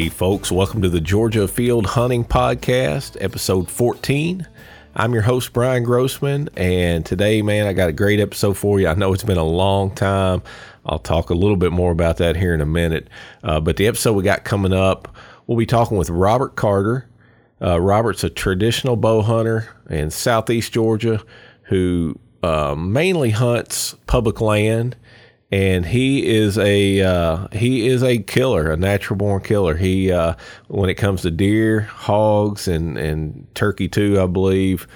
Hey, folks, welcome to the Georgia Field Hunting Podcast, episode 14. I'm your host, Brian Grossman, and today, man, I got a great episode for you. I know it's been a long time. I'll talk a little bit more about that here in a minute. Uh, but the episode we got coming up, we'll be talking with Robert Carter. Uh, Robert's a traditional bow hunter in southeast Georgia who uh, mainly hunts public land and he is a uh, he is a killer, a natural born killer. He uh, when it comes to deer, hogs, and and turkey too, I believe.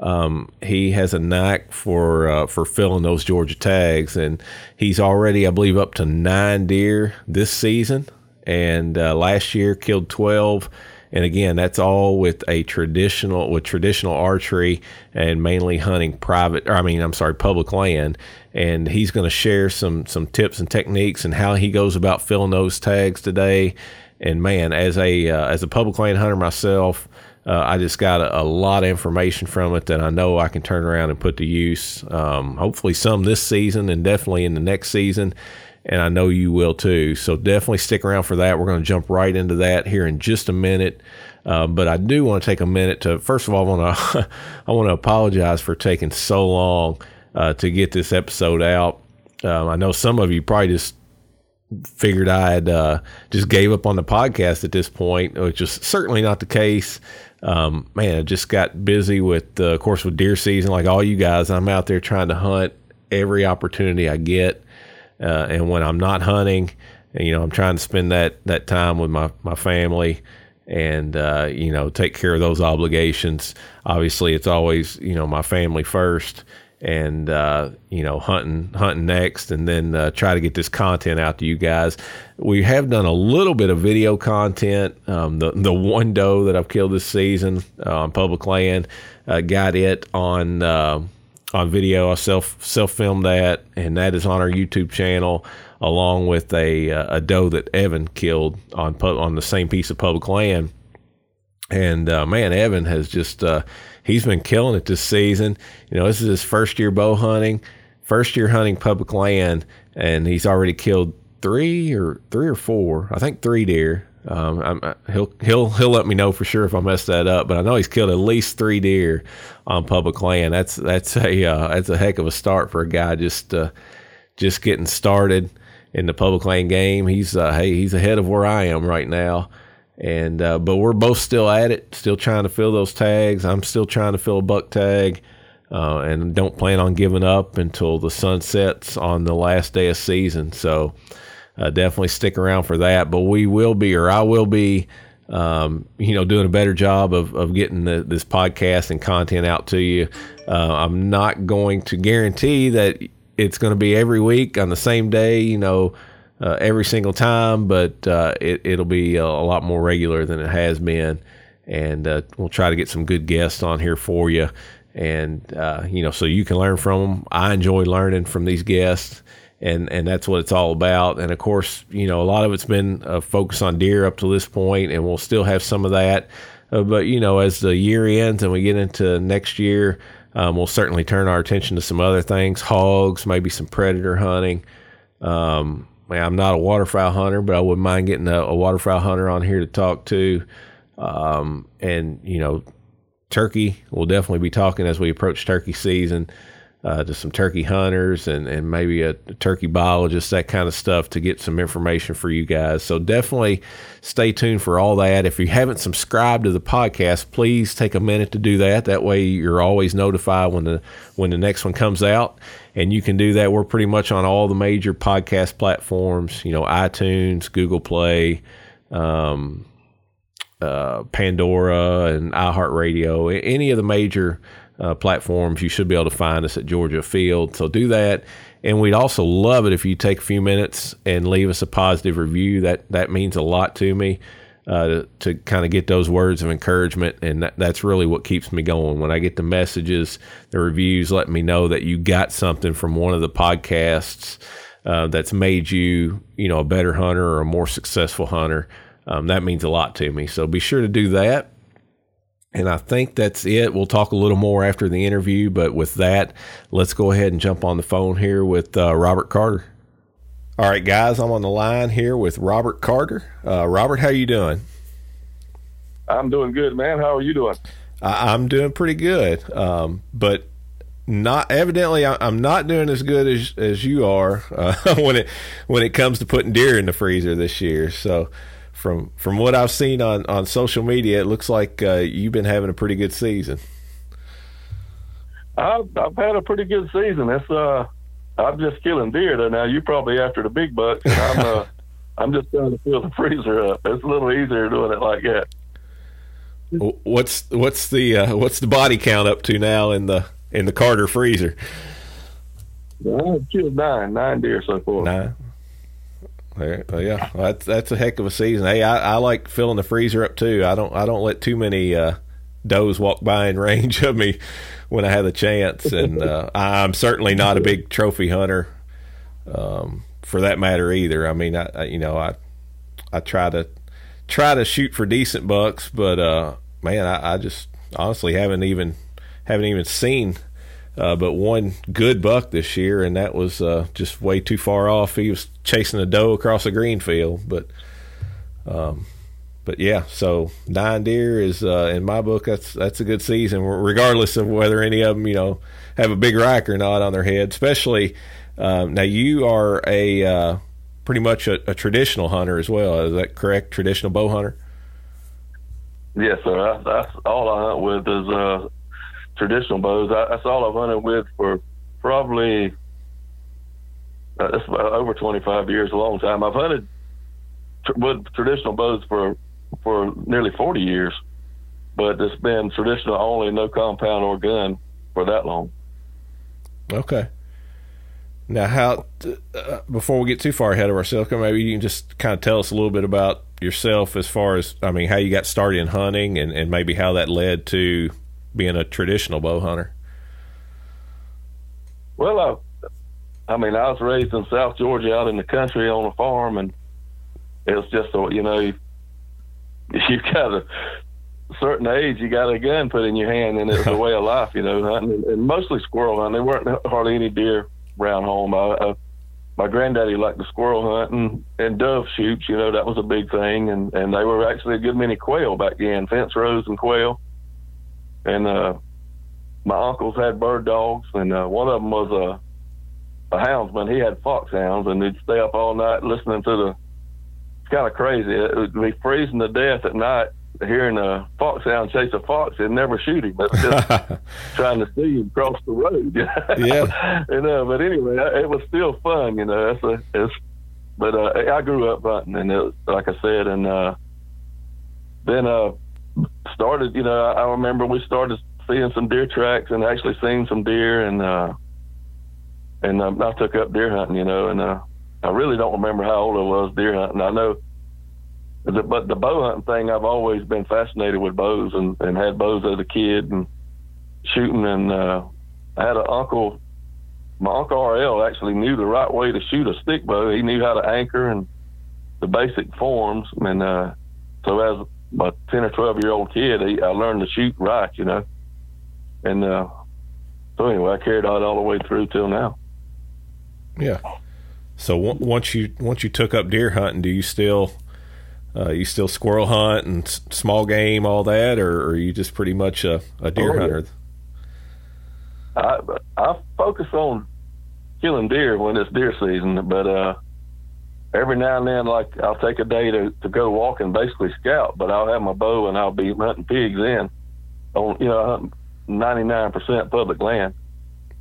Um, he has a knack for uh, for filling those Georgia tags, and he's already, I believe, up to nine deer this season. And uh, last year killed twelve. And again, that's all with a traditional with traditional archery and mainly hunting private. Or I mean, I'm sorry, public land. And he's going to share some some tips and techniques and how he goes about filling those tags today. And man, as a uh, as a public land hunter myself, uh, I just got a, a, lot of information from it that I know I can turn around and put to use. Um, hopefully, some this season and definitely in the next season and I know you will too. So definitely stick around for that. We're going to jump right into that here in just a minute. Uh, but I do want to take a minute to first of all, I want to I want to apologize for taking so long uh, to get this episode out. Um, I know some of you probably just figured I had uh, just gave up on the podcast at this point, which is certainly not the case. Um, man, I just got busy with, uh, of course, with deer season, like all you guys. I'm out there trying to hunt every opportunity I get. Uh, and when I'm not hunting, you know, I'm trying to spend that that time with my my family and uh, you know take care of those obligations. Obviously, it's always you know my family first, and uh, you know hunting hunting next, and then uh, try to get this content out to you guys. We have done a little bit of video content. Um, the the one doe that I've killed this season uh, on public land uh, got it on uh, on video. I self self filmed that, and that is on our YouTube channel, along with a uh, a doe that Evan killed on on the same piece of public land. And uh, man, Evan has just uh, he's been killing it this season. You know, this is his first year bow hunting, first year hunting public land, and he's already killed three or three or four, I think three deer. Um, I, he'll he'll he'll let me know for sure if I mess that up, but I know he's killed at least three deer on public land. That's that's a uh, that's a heck of a start for a guy just uh, just getting started in the public land game. He's uh, hey he's ahead of where I am right now, and uh, but we're both still at it, still trying to fill those tags. I'm still trying to fill a buck tag. Uh, and don't plan on giving up until the sun sets on the last day of season. So, uh, definitely stick around for that. But we will be, or I will be, um, you know, doing a better job of, of getting the, this podcast and content out to you. Uh, I'm not going to guarantee that it's going to be every week on the same day, you know, uh, every single time, but uh, it, it'll be a, a, lot more regular than it has been. And uh, we'll try to get some good guests on here for you. And, uh, you know, so you can learn from them. I enjoy learning from these guests and and that's what it's all about. And of course, you know, a lot of it's been a focus on deer up to this point, and we'll still have some of that. Uh, but you know, as the year ends and we get into next year, um, we'll certainly turn our attention to some other things: hogs, maybe some predator hunting. Um, I'm not a waterfowl hunter, but I wouldn't mind getting a, a waterfowl hunter on here to talk to. Um, and you know, turkey. We'll definitely be talking as we approach turkey season uh, to some turkey hunters and, and maybe a, a, turkey biologist, that kind of stuff to get some information for you guys. So definitely stay tuned for all that. If you haven't subscribed to the podcast, please take a minute to do that. That way you're always notified when the when the next one comes out. And you can do that. We're pretty much on all the major podcast platforms, you know, iTunes, Google Play, um, uh, Pandora, and iHeartRadio, any of the major uh, platforms, you should be able to find us at Georgia Field. So do that. And we'd also love it if you take a few minutes and leave us a positive review. That that means a lot to me uh, to, kind of get those words of encouragement, and that, that's really what keeps me going. When I get the messages, the reviews, let me know that you got something from one of the podcasts uh, that's made you, you know, a better hunter or a more successful hunter. Um, that means a lot to me. So be sure to do that. And I think that's it. We'll talk a little more after the interview, but with that, let's go ahead and jump on the phone here with uh, Robert Carter. All right, guys, I'm on the line here with Robert Carter. Uh, Robert, how you doing? I'm doing good, man. How are you doing? I, am doing pretty good, um, but not evidently I'm not doing as good as as you are uh, when it when it comes to putting deer in the freezer this year. So from from what I've seen on on social media, it looks like uh, you've been having a pretty good season. I've I've had a pretty good season. It's uh I'm just killing deer though. Now You're probably after the big bucks, and I'm uh, I'm just trying to fill the freezer up. It's a little easier doing it like that. What's what's the uh, what's the body count up to now in the in the Carter freezer? I've killed nine nine deer so far. Nine. There, yeah, that's that's a heck of a season. Hey, I, I like filling the freezer up too. I don't I don't let too many uh, does walk by in range of me when I have the chance. And uh, I'm certainly not a big trophy hunter, um, for that matter either. I mean, I, I, you know I I try to try to shoot for decent bucks, but uh, man, I, I, just honestly haven't even haven't even seen. Uh, but one good buck this year, and that was uh, just way too far off. He was chasing a doe across a green field, but um, but yeah, so nine deer is uh, in my book. That's that's a good season, regardless of whether any of them you know have a big rack or not on their head. Especially um, now, you are a uh, pretty much a, a, traditional hunter as well. Is that correct? Traditional bow hunter. Yes, sir. That's, that's all I hunt with is uh, traditional bows. I, that's all I've hunted with for probably uh, over 25 years, a long time. I've hunted tr- with traditional bows for for nearly 40 years, but it's been traditional only, no compound or gun for that long. Okay. Now, how uh, before we get too far ahead of ourselves, maybe you can just kind of tell us a little bit about yourself as far as I mean, how you got started in hunting, and, and maybe how that led to being a traditional bow hunter. Well, I, I mean, I was raised in South Georgia, out in the country on a farm, and it was just a you know you got a certain age, you got a gun put in your hand, and it's a way of life, you know, hunting, and mostly squirrel hunting. There weren't hardly any deer around home. I, I, my granddaddy liked the squirrel hunt and, and dove shoots, you know, that was a big thing, and and they were actually a good many quail back then, fence rows and quail, and uh, my uncles had bird dogs, and uh, one of them was a a houndsman. He had foxhounds, and they'd stay up all night listening to the it's kind of crazy. It would be freezing to death at night, hearing a fox sound chase a fox and never shoot him. But just trying to see him cross the road. yeah. you know, but anyway, it was still fun. You know, it's a, it's. But uh, I grew up hunting, and it, like I said, and uh, then uh, started. You know, I remember we started seeing some deer tracks and actually seeing some deer, and uh, and um, I took up deer hunting. You know, and uh, I really don't remember how old I was deer hunting. I know, but the bow hunting thing, I've always been fascinated with bows and, and had bows as a kid and shooting. And uh, I had an uncle, my uncle RL actually knew the right way to shoot a stick bow. He knew how to anchor and the basic forms. And uh, so as a 10 or 12 year old kid, he, I learned to shoot right, you know. And uh, so anyway, I carried on all the way through till now. Yeah. So w- once you once you took up deer hunting, do you still uh, you still squirrel hunt and s- small game, all that, or, or are you just pretty much a, a deer oh, hunter? I I focus on killing deer when it's deer season, but uh, every now and then, like I'll take a day to, to go walk and basically scout, but I'll have my bow and I'll be hunting pigs in on you know ninety nine percent public land,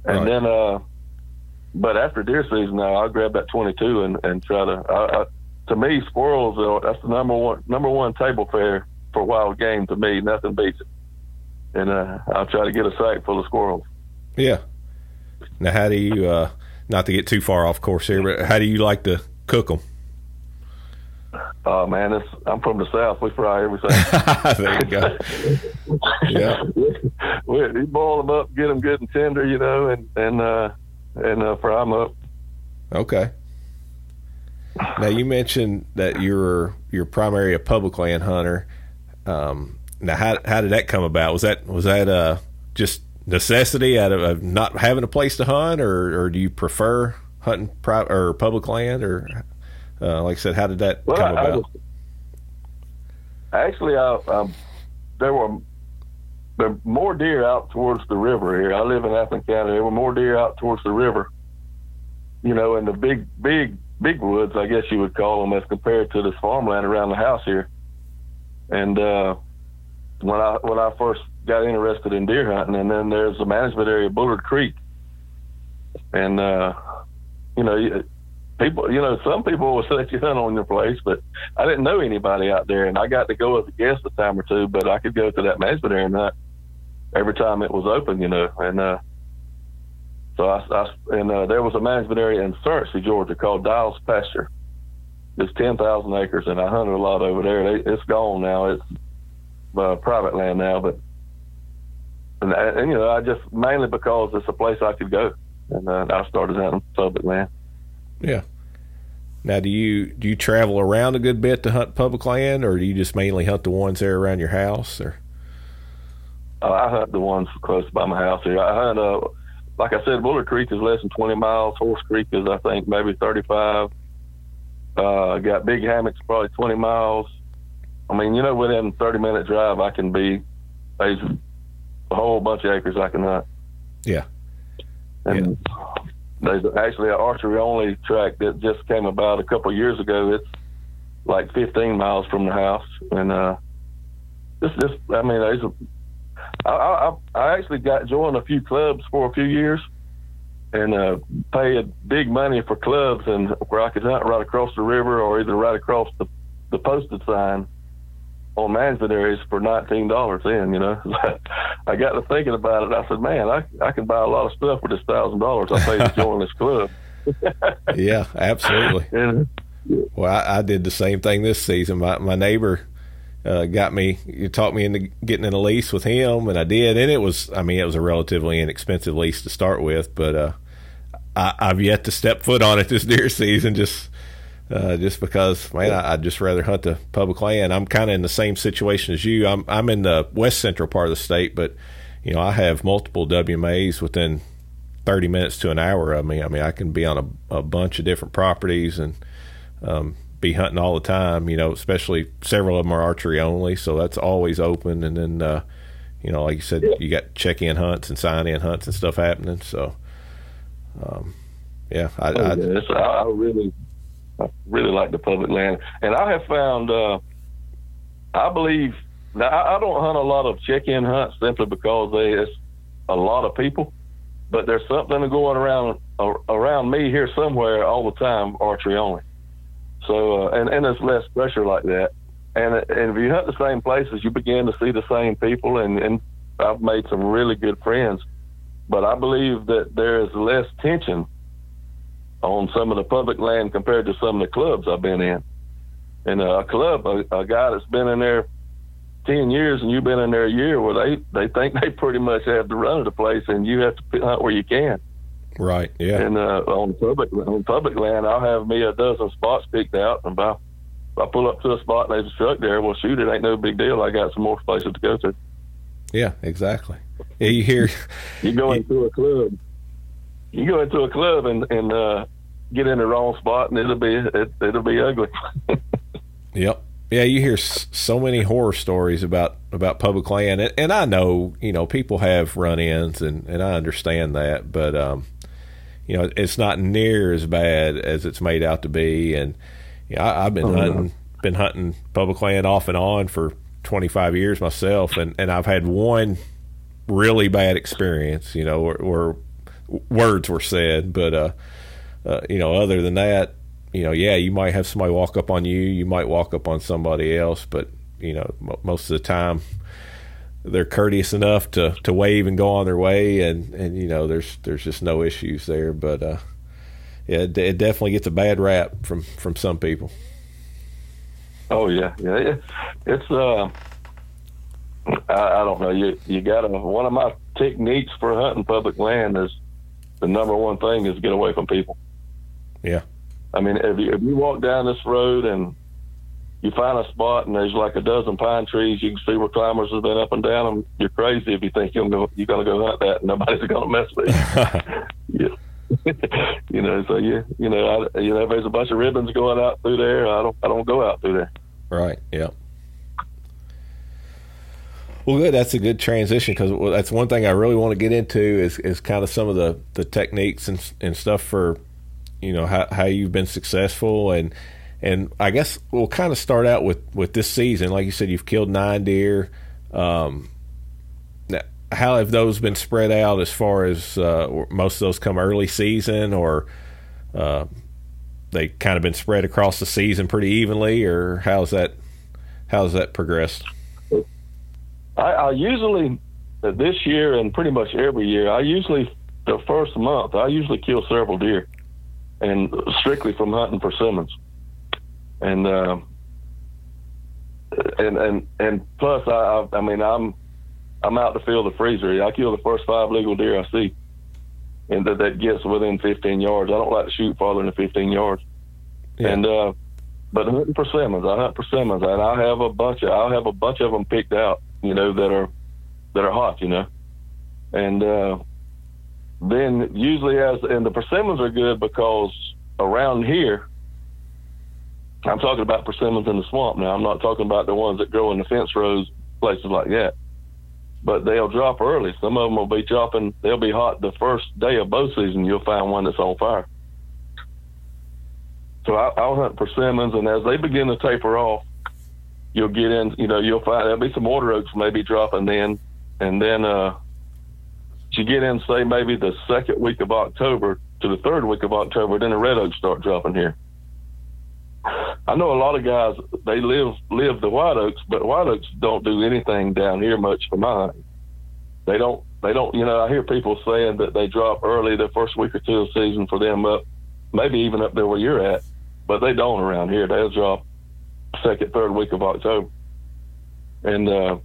and right. then uh but after deer season now, I'll grab that 22 and, and try to. I, I, to me, squirrels are that's the number one number one table fare for wild game. To me, nothing beats it. And uh, I'll try to get a sack full of squirrels. Yeah. Now, how do you? Uh, not to get too far off course here, but how do you like to cook them? Oh man, it's, I'm from the south. We fry everything. there you go. yeah, we, we boil them up, get them good and tender, you know, and and uh, and uh, them up. Okay. Now you mentioned that you're you're primarily a public land hunter. Um, now, how how did that come about? Was that was that uh, just necessity out of, of, not having a place to hunt, or, or do you prefer hunting private or public land, or uh, like I said, how did that well, come I, about? I was, actually, I, um, there were there were more deer out towards the river here. I live in Athens County. There were more deer out towards the river, you know, in the big, big, big woods, I guess you would call them, as compared to this farmland around the house here. And uh, when I when I first got interested in deer hunting, and then there's the management area, Bullard Creek, and uh, you know, people, you know, some people will let you hunt on your place, but I didn't know anybody out there, and I got to go as a guest a time or two, but I could go to that management area and hunt every time it was open, you know, and uh, so I, I and uh, there was a management area in Surrency, Georgia, called Dials Pasture. It's ten thousand acres, and I hunted a lot over there. They, it's gone now. It's uh, private land now, but and, and, you know, I just mainly because it's a place I could go, and uh, I started hunting public land. Yeah. Now, do you do you travel around a good bit to hunt public land, or do you just mainly hunt the ones there around your house? Or uh, I hunt the ones close by my house here. I hunt, uh, like I said, Bullard Creek is less than 20 miles. Horse Creek is, I think, maybe 35. Uh, got Big Hammocks, probably 20 miles. I mean, you know, within 30 minute drive, I can be. There's a whole bunch of acres I can hunt. Yeah. And yeah. there's actually an archery only track that just came about a couple of years ago. It's like 15 miles from the house, and uh, this just I mean, there's a, I, I, I actually got joined a few clubs for a few years, and uh, paid big money for clubs and where I could hunt right across the river or either right across the the posted sign on management areas for nineteen dollars in, you know. I got to thinking about it. I said, Man, I I can buy a lot of stuff for this thousand dollars I paid to join this club. yeah, absolutely. Yeah. Well, I, I, did the same thing this season. My my neighbor uh, got me, you taught me into getting in a lease with him, and I did. And it was, I mean, it was a relatively inexpensive lease to start with, but uh, I, I've yet to step foot on it this deer season. Just uh, just because, man, I, would just rather hunt the public land. I'm kind of in the same situation as you. I'm I'm in the west central part of the state, but you know I have multiple WMAs within 30 minutes to an hour of me. I mean, I can be on a, a bunch of different properties and um, be hunting all the time. You know, especially several of them are archery only, so that's always open. And then, uh, you know, like you said, you got check in hunts and sign in hunts and stuff happening. So, um, yeah, I, oh, yeah. I, I really I really like the public land, and I have found. Uh, I believe now I don't hunt a lot of check-in hunts simply because they, it's a lot of people, but there's something going around around me here somewhere all the time, archery only. So uh, and and there's less pressure like that, and and if you hunt the same places, you begin to see the same people, and and I've made some really good friends. But I believe that there is less tension on some of the public land compared to some of the clubs I've been in. And uh, a club, a, a guy that's been in there ten years and you've been in there a year, well, they they think they pretty much have the run of the place, and you have to hunt where you can. Right. Yeah. And uh, on public on public land, I'll have me a dozen spots picked out, and by if I pull up to a spot and there's a truck there, well, shoot, it ain't no big deal. I got some more places to go to. Yeah, exactly. Yeah, you hear you go into a club you go into a club and and uh, get in the wrong spot, and it'll be it, it'll be ugly. yep. Yeah, you hear so many horror stories about about public land, and, and I know you know people have run-ins, and and I understand that, but um, you know it's not near as bad as it's made out to be, and you know, I, have been oh, hunting no. been hunting public land off and on for 25 years myself, and and I've had one really bad experience, you know, where, where words were said, but uh, uh, you know, other than that, you know, yeah, you might have somebody walk up on you, you might walk up on somebody else, but you know, m- most of the time they're courteous enough to, to wave and go on their way, and, and you know, there's there's just no issues there. But uh, yeah, it, it definitely gets a bad rap from from some people. Oh yeah, yeah, it, it's uh, I, I don't know. You you got to one of my techniques for hunting public land is the number one thing is get away from people. Yeah. I mean, if you, if you walk down this road and you find a spot and there's like a dozen pine trees, you can see where climbers have been up and down them. You're crazy if you think you're going to go hunt that and nobody's going to mess with you. yeah. you know, so yeah, you know, I, you know, if there's a bunch of ribbons going out through there, I don't, I don't go out through there. Right. Yeah. Well, good. That's a good transition because that's one thing I really want to get into is, is kind of some of the, the techniques and and stuff for, you know, how, how you've been successful and and I guess we'll kind of start out with with this season. Like you said, you've killed nine deer. Um, how have those been spread out as far as uh, most of those come early season or uh, they kind of been spread across the season pretty evenly or how's that how's that progressed? I, I usually uh, this year and pretty much every year, I usually the first month I usually kill several deer, and strictly from hunting persimmons, and uh, and and and plus I I mean I'm I'm out to fill the freezer. I kill the first five legal deer I see, and that that gets within 15 yards. I don't like to shoot farther than 15 yards, yeah. and uh, but hunting persimmons, I hunt persimmons, and I have a bunch of I'll have a bunch of them picked out you know, that are that are hot, you know. And uh, then usually as and the persimmons are good because around here, I'm talking about persimmons in the swamp now. I'm not talking about the ones that grow in the fence rows, places like that. But they'll drop early. Some of them will be dropping. They'll be hot the first day of bow season. You'll find one that's on fire. So I, I'll hunt persimmons, and as they begin to taper off, you'll get in, you know, you'll find there'll be some water oaks maybe dropping then, and then uh, you get in, say maybe the second week of October to the third week of October, then the red oaks start dropping here. I know a lot of guys they live live the white oaks, but white oaks don't do anything down here much for mine. They don't they don't you know I hear people saying that they drop early the first week or two of season for them up, maybe even up there where you're at, but they don't around here. They'll drop second, third week of October. And uh,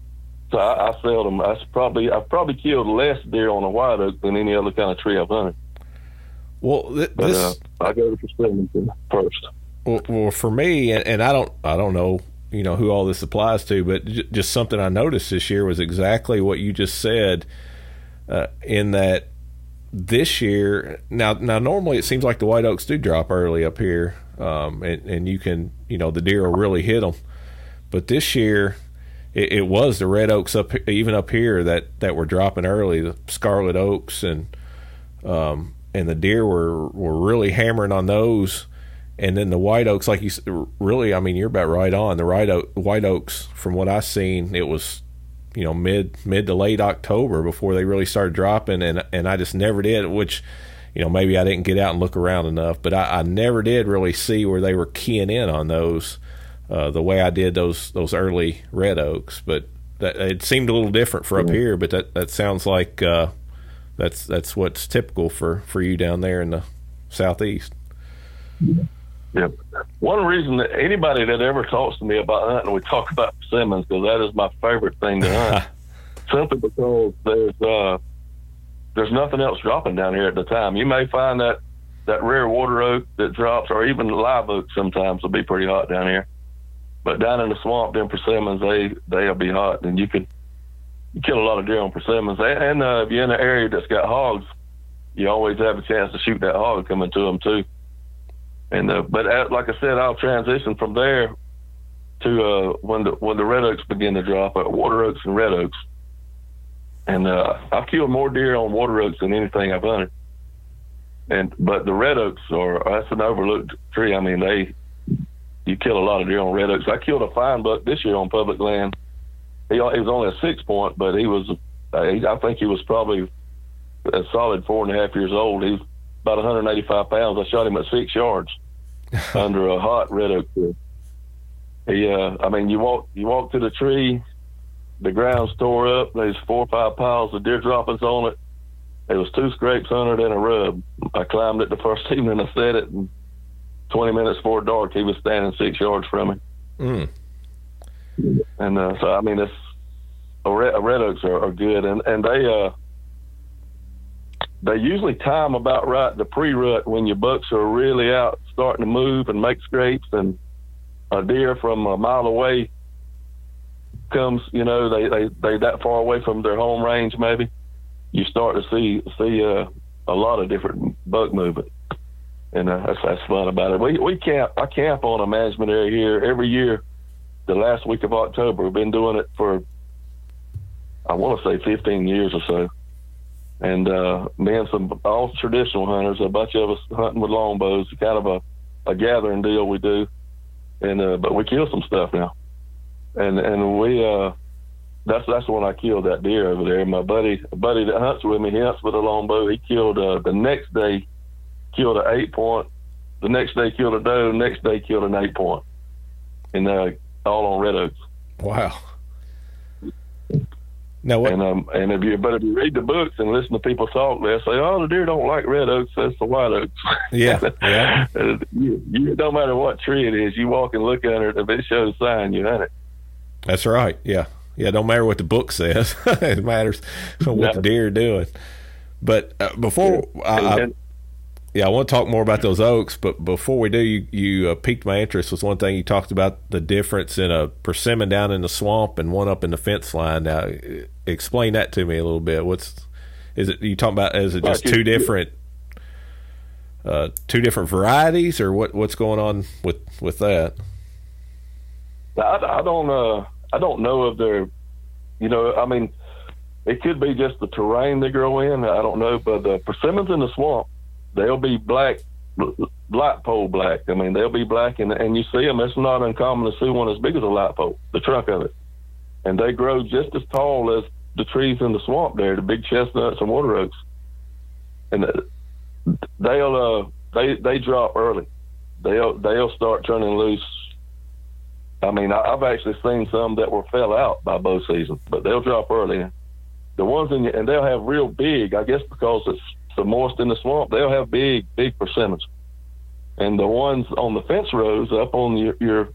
so I, I seldom. I probably I've probably killed less deer on a white oak than any other kind of tree I've hunted. Well, th- but, this uh, I go to Stillington first. Well, well, for me, and, and I don't I don't know you know who all this applies to, but j- just something I noticed this year was exactly what you just said. Uh, in that this year, now now normally it seems like the white oaks do drop early up here, um, and, and you can you know the deer will really hit them. But this year, it, it, was the red oaks up even up here that that were dropping early, the scarlet oaks and um, and the deer were were really hammering on those. And then the white oaks, like you really, I mean, you're about right on the right oak, white oaks. From what I've seen, it was you know mid mid to late October before they really started dropping, and and I just never did, which you know, maybe I didn't get out and look around enough, but I, I never did really see where they were keying in on those uh, the way I did those those early red oaks. But that, it seemed a little different for up here. But that that sounds like uh, that's that's what's typical for for you down there in the southeast. Yeah. One reason that anybody that ever talks to me about hunting, we talk about persimmons because that is my favorite thing to hunt. Simply because there's uh, there's nothing else dropping down here at the time. You may find that that rare water oak that drops, or even live oak sometimes will be pretty hot down here. But down in the swamp, them persimmons, they they'll be hot, and you can you kill a lot of deer on persimmons. And uh, if you're in an area that's got hogs, you always have a chance to shoot that hog coming to them too. And uh, but uh, like I said, I'll transition from there to uh, when the when the red oaks begin to drop, uh, water oaks and red oaks and uh, I've killed more deer on water oaks than anything I've hunted. And but the red oaks are that's an overlooked tree. I mean, they you kill a lot of deer on red oaks. I killed a fine buck this year on public land. He, he was only a six point, but he was I think he was probably a solid four and a half years old. He's about 185 pounds. I shot him at six yards under a hot red oak tree. He, uh, I mean, you walk you walk to the tree, the ground's tore up. There's four or five piles of deer droppings on it. It was two scrapes under it and a rub. I climbed it the first evening I set it, and 20 minutes before dark, he was standing six yards from me. Mm. And uh, so, I mean, it's red, red oaks are, are good, and and they uh they usually time about right the pre-rut when your bucks are really out starting to move and make scrapes, and a deer from a mile away comes, you know, they they they that far away from their home range, maybe you start to see see uh, a lot of different buck movement, and uh, that's that's fun about it. We we camp. I camp on a management area here every year. The last week of October, we've been doing it for I want to say 15 years or so. And uh, some all traditional hunters, a bunch of us hunting with longbows, kind of a, a gathering deal we do. And uh, but we kill some stuff now, and and we uh, that's that's when I killed that deer over there. My buddy, buddy that hunts with me, he hunts with a longbow. He killed uh, the next day, killed an eight point. The next day killed a doe. Next day killed an eight point, and uh, all on red oaks. Wow. Now what? And um, and if you but if you read the books and listen to people talk, they'll say, "Oh, the deer don't like red oaks. That's the white oaks." Yeah, yeah. you, you, no matter what tree it is, you walk and look under it. If it shows sign, you hunt it. That's right. Yeah, yeah. Don't matter what the book says. it matters what yeah. the deer are doing. But uh, before yeah. I, I, yeah, I want to talk more about those oaks, but before we do, you, you uh, piqued my interest with one thing you talked about the difference in a persimmon down in the swamp and one up in the fence line. Now, explain that to me a little bit. What's is it you talking about? Is it just two different uh, two different varieties, or what? What's going on with with that? I, I don't uh, I don't know if they're you know I mean it could be just the terrain they grow in. I don't know, but the persimmons in the swamp they'll be black, light pole black. I mean, they'll be black, and and you see them. It's not uncommon to see one as big as a light pole, the trunk of it, and they grow just as tall as the trees in the swamp there, the big chestnuts and water oaks, and they'll uh they they drop early. They'll they'll start turning loose. I mean, I've actually seen some that were fell out by bow season, but they'll drop early. The ones in and they'll have real big. I guess because it's the moist in the swamp, they'll have big, big persimmons. And the ones on the fence rows up on your, your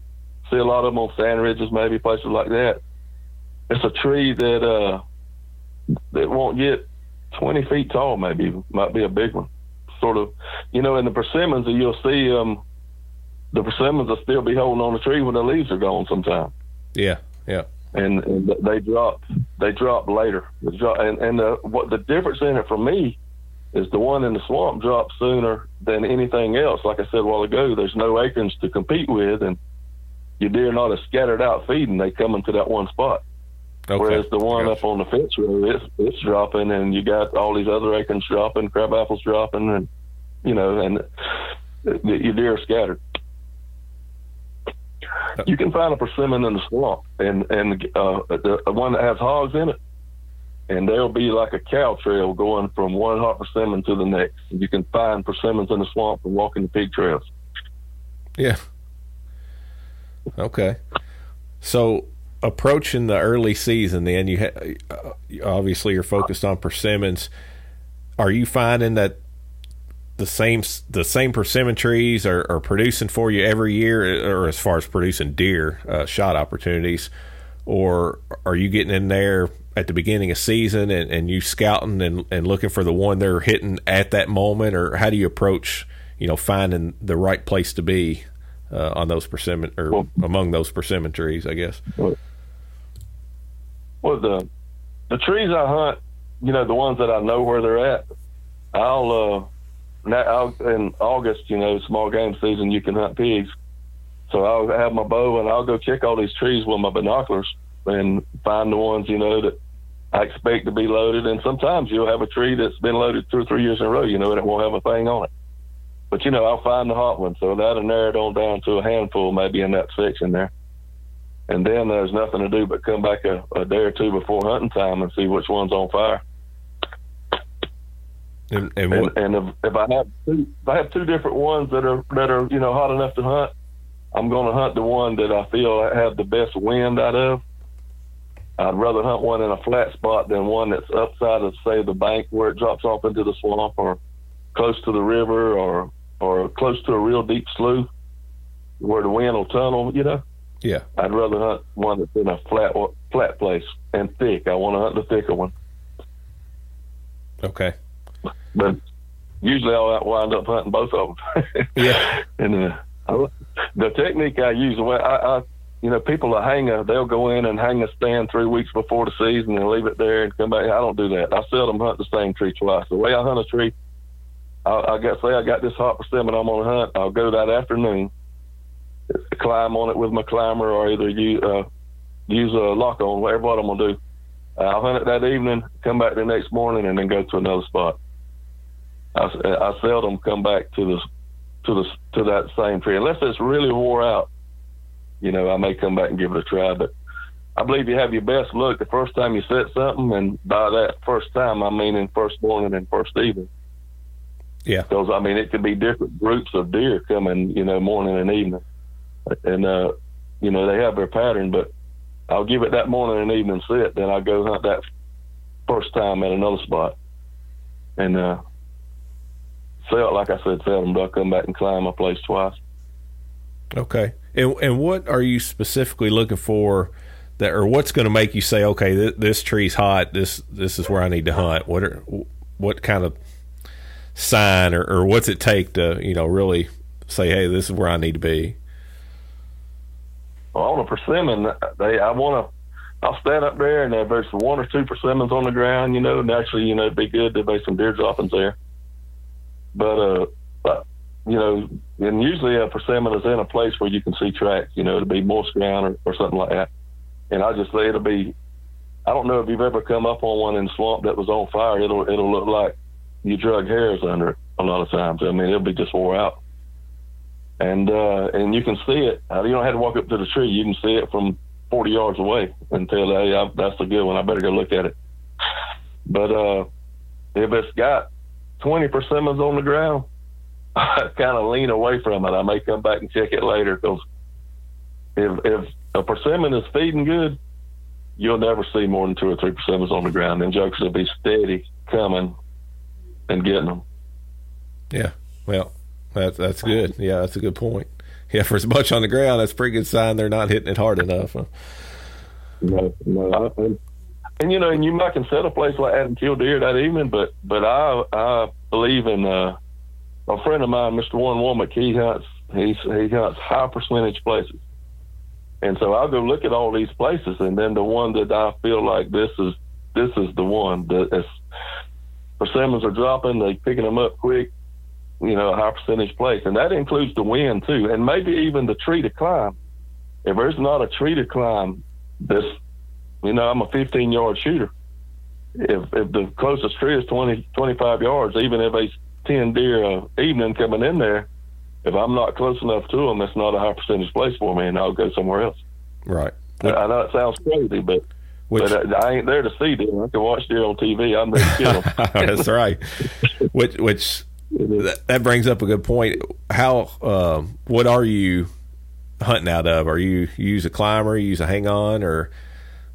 see a lot of them on sand ridges, maybe places like that. It's a tree that uh that won't get 20 feet tall, maybe might be a big one. Sort of, you know, in the persimmons, you'll see um the persimmons will still be holding on the tree when the leaves are gone. Sometime. Yeah, yeah. And, and they drop, they drop later. And and the, what the difference in it for me is the one in the swamp drops sooner than anything else. Like I said a while ago, there's no acorns to compete with, and your deer not as scattered out feeding. They come into that one spot. Okay. Whereas the one gotcha. up on the fence row, it's it's dropping, and you got all these other acorns dropping, crab apples dropping, and you know, and your deer are scattered. You can find a persimmon in the swamp, and and uh, the, the one that has hogs in it and there'll be like a cow trail going from one hot persimmon to the next. You can find persimmons in the swamp from walking the pig trails. Yeah. Okay. So approaching the early season, then you ha- uh, obviously you're focused on persimmons. Are you finding that the same the same persimmon trees are, are producing for you every year, or as far as producing deer uh, shot opportunities, or are you getting in there at the beginning of season and, and you scouting and, and looking for the one they're hitting at that moment? Or how do you approach you know finding the right place to be uh, on those persimmon or well, among those persimmon trees i guess? well the the trees i hunt you know the ones that i know where they're at i'll uh now I'll, in august you know small game season you can hunt pigs so i'll have my bow and i'll go check all these trees with my binoculars and find the ones you know that I expect to be loaded. And sometimes you'll have a tree that's been loaded two or three years in a row, you know, and it won't have a thing on it. But, you know, I'll find the hot one. So that'll narrow it on down to a handful maybe in that section there. And then there's nothing to do but come back a, a day or two before hunting time and see which one's on fire. And, and, and, and if, if, I have two, if I have two different ones that are that are you know hot enough to hunt, I'm going to hunt the one that I feel I have the best wind out of, I'd rather hunt one in a flat spot than one that's upside of, say, the bank where it drops off into the swamp or close to the river or or close to a real deep slough where the wind will tunnel, you know. Yeah. I'd rather hunt one that's in a flat flat place and thick. I want to hunt the thicker one. Okay. But usually I'll wind up hunting both of them. yeah. And uh, the technique I use, I, I you know, people will hang a, they'll go in and hang a stand three weeks before the season and leave it there and come back. I don't do that. I seldom hunt the same tree twice. The way I hunt a tree, I, I got say I got this hot and I'm on a hunt. I'll go that afternoon, climb on it with my climber, or either use uh, use a lock on, whatever what I'm gonna do. I'll hunt it that evening, come back the next morning, and then go to another spot. I, I seldom come back to the to the to that same tree unless it's really wore out. You know, I may come back and give it a try, but I believe you have your best look the first time you set something, and by that first time, I mean in first morning and first evening. Yeah. Because I mean, it could be different groups of deer coming, you know, morning and evening, and uh, you know they have their pattern. But I'll give it that morning and evening sit, then I'll go hunt that first time at another spot, and uh, felt like I said, seldom do I come back and climb my place twice. Okay, and and what are you specifically looking for? That or what's going to make you say, okay, th- this tree's hot. This this is where I need to hunt. What are what kind of sign or, or what's it take to you know really say, hey, this is where I need to be? Well, on a persimmon, they I want to. I'll stand up there and there's one or two persimmons on the ground, you know. Naturally, you know, it'd be good to be some deer droppings there. But uh, but, you know, and usually a persimmon is in a place where you can see tracks, you know, to be moist ground or, or something like that. And I just say it'll be. I don't know if you've ever come up on one in swamp that was on fire. It'll it'll look like you drug hairs under it a lot of times. I mean, it'll be just wore out. And uh, and you can see it. Uh, you don't have to walk up to the tree. You can see it from 40 yards away and tell, hey, I, that's a good one. I better go look at it. But uh, if it's got 20 persimmons on the ground, I kind of lean away from it. I may come back and check it later because if, if a persimmon is feeding good, you'll never see more than two or three persimmons on the ground. And jokers will be steady coming and getting them. Yeah, well, that's that's good. Yeah, that's a good point. Yeah, for as much on the ground, that's a pretty good sign they're not hitting it hard enough. Huh? No, no, and, and you know, and you might can set a place like that and kill deer that evening, but but I I believe in uh, a friend of mine, Mr. Warren Womack. He hunts he's he hunts high percentage places, and so I'll go look at all these places, and then the one that I feel like this is this is the one that persimmons are dropping, they picking them up quick, you know, a high percentage place, and that includes the wind too, and maybe even the tree to climb. If there's not a tree to climb, this, you know, I'm a 15 yard shooter. If if the closest tree is 20 25 yards, even if it's 10 deer a evening coming in there, if I'm not close enough to them, that's not a high percentage place for me, and I'll go somewhere else. Right. I know it sounds crazy, but which, but I, I, ain't there to see deer. I can watch deer on TV. I'm there to kill them. That's right. Which which that, that, brings up a good point. How um, what are you hunting out of? Are you, you use a climber, you use a hang on, or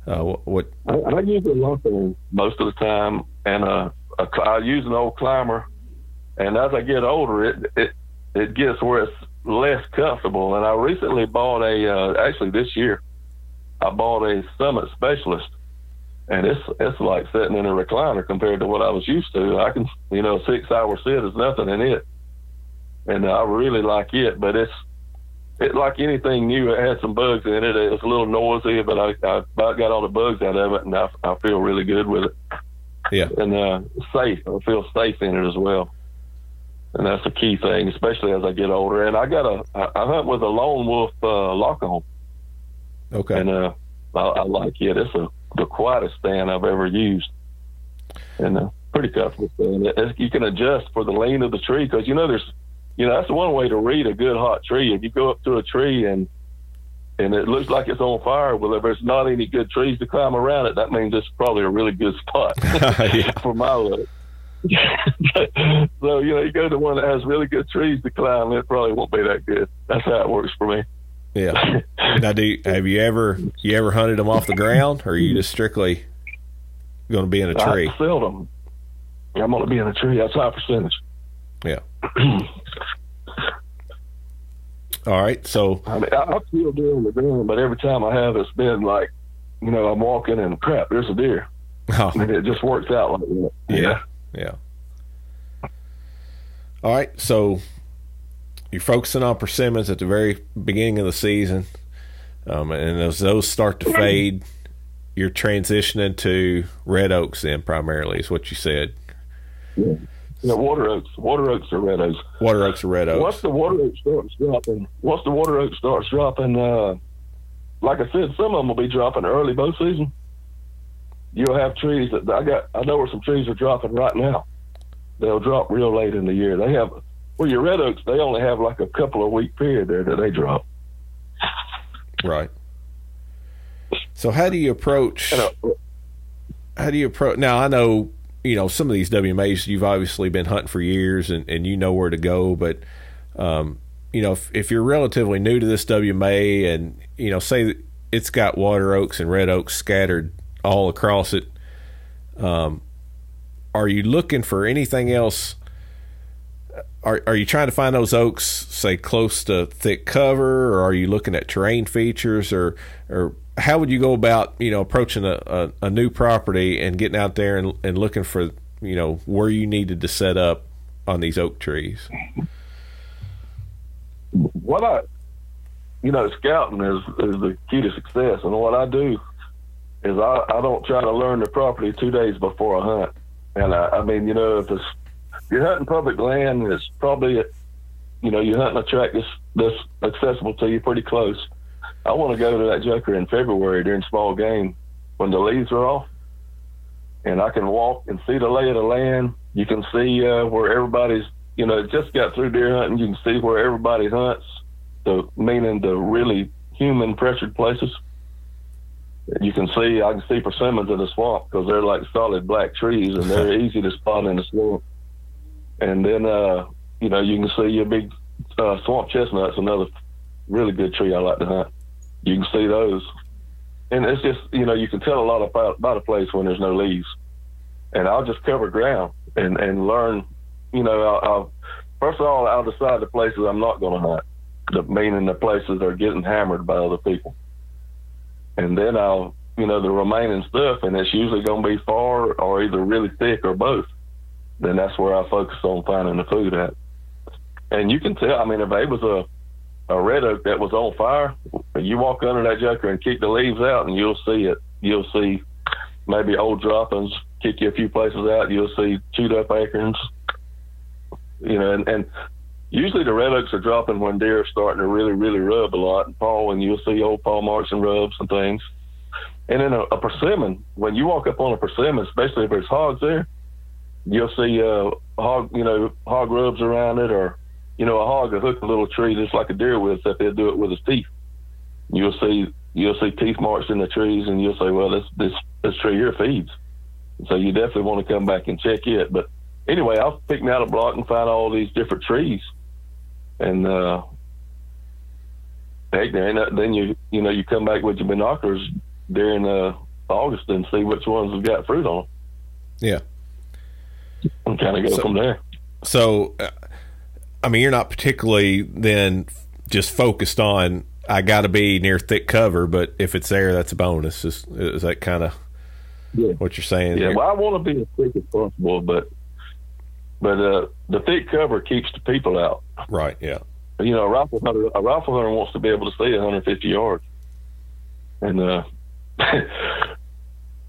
uh, what? what? I, I, use a lock most of the time, and uh, a, I use an old climber. And as I get older, it it it gets where it's less comfortable. And I recently bought a uh, actually this year I bought a Summit Specialist, and it's it's like sitting in a recliner compared to what I was used to. I can, you know, six hour sit is nothing in it, and I really like it. But it's it like anything new. It had some bugs in it. It's a little noisy, but I I about got all the bugs out of it, and I I feel really good with it. Yeah, and uh, safe. I feel safe in it as well. And that's a key thing, especially as I get older. And I got a, I hunt with a lone wolf uh, lock on. Okay. And uh, I, I like it. It's a, the quietest stand I've ever used, and uh, pretty comfortable stand. It, you can adjust for the lean of the tree because you know there's, you know, that's one way to read a good hot tree. If you go up to a tree and and it looks like it's on fire, well, if there's not any good trees to climb around it, that means it's probably a really good spot for my look. so you know, you go to one that has really good trees to climb, it probably won't be that good. That's how it works for me. Yeah. now, do have you ever you ever hunted them off the ground, or are you just strictly going to be in a tree? I seldom. I'm going to be in a tree. That's high percentage. Yeah. All right. So I mean, I, I feel deer on the ground, but every time I have, it's been like, you know, I'm walking and crap, there's a deer. Oh. And it just works out like that. Yeah. Yeah. All right. So you're focusing on persimmons at the very beginning of the season, um, and as those start to fade, you're transitioning to red oaks. Then primarily is what you said. Yeah. Yeah, water oaks, water oaks are red oaks. Water oaks are red oaks. Once the water oak starts dropping, once the water oak starts dropping, uh, like I said, some of them will be dropping early bow season. You'll have trees that I got. I know where some trees are dropping right now. They'll drop real late in the year. They have well, your red oaks. They only have like a couple of week period there that they drop. Right. So how do you approach? How do you approach? Now I know you know some of these WMAs you've obviously been hunting for years and, and you know where to go, but um, you know if, if you're relatively new to this WMA and you know say it's got water oaks and red oaks scattered all across it, um, are you looking for anything else? Are, are you trying to find those oaks, say, close to thick cover, or are you looking at terrain features, or or how would you go about you know approaching a, a, a, new property and getting out there and, and looking for you know where you needed to set up on these oak trees? What i you know scouting is is the key to success. And what i do is i i don't try to learn the property two days before i hunt. And i, I mean you know if it's you're hunting public land it's probably you know you're hunting a track that's that's accessible to you pretty close I want to go to that Joker in February during small game when the leaves are off, and I can walk and see the lay of the land. You can see uh, where everybody's, you know, just got through deer hunting. You can see where everybody hunts, the meaning the really human pressured places. You can see, I can see persimmons in the swamp because they're like solid black trees and they're easy to spot in the swamp. And then, uh, you know, you can see your big uh, swamp chestnuts, another really good tree I like to hunt you can see those. And it's just, you know, you can tell a lot about, about a place when there's no leaves. And I'll just cover ground and, and learn, you know, I'll, I'll first of all, I'll decide the places I'm not going to hunt, the, meaning the places that are getting hammered by other people. And then I'll, you know, the remaining stuff, and it's usually going to be far or either really thick or both. Then that's where I focus on finding the food at. And you can tell, I mean, if it was a, a red oak that was on fire, you walk under that joker and kick the leaves out, and you'll see it. You'll see maybe old droppings. Kick you a few places out, you'll see chewed up acorns. You know, and, and usually the red oaks are dropping when deer are starting to really, really rub a lot and paw, and you'll see old paw marks and rubs and things. And then a, a persimmon, when you walk up on a persimmon, especially if there's hogs there, you'll see uh, hog, you know, hog rubs around it or you know, a hog will hook a little tree just like a deer will, except he'll do it with his teeth. You'll see you'll see teeth marks in the trees, and you'll say, "Well, this this this tree here feeds." So you definitely want to come back and check it. But anyway, I'll pick me out a block and find all these different trees, and uh, heck, then you you know you come back with your binoculars during uh, August and see which ones have got fruit on them. Yeah, and kind of go so, from there. So. Uh, I mean, you're not particularly then just focused on I got to be near thick cover, but if it's there, that's a bonus. Is, is that kind of yeah. what you're saying? Yeah, well, I want to be as thick as possible, but but uh, the thick cover keeps the people out. Right. Yeah. You know, a rifle hunter, a rifle hunter wants to be able to see 150 yards, and uh,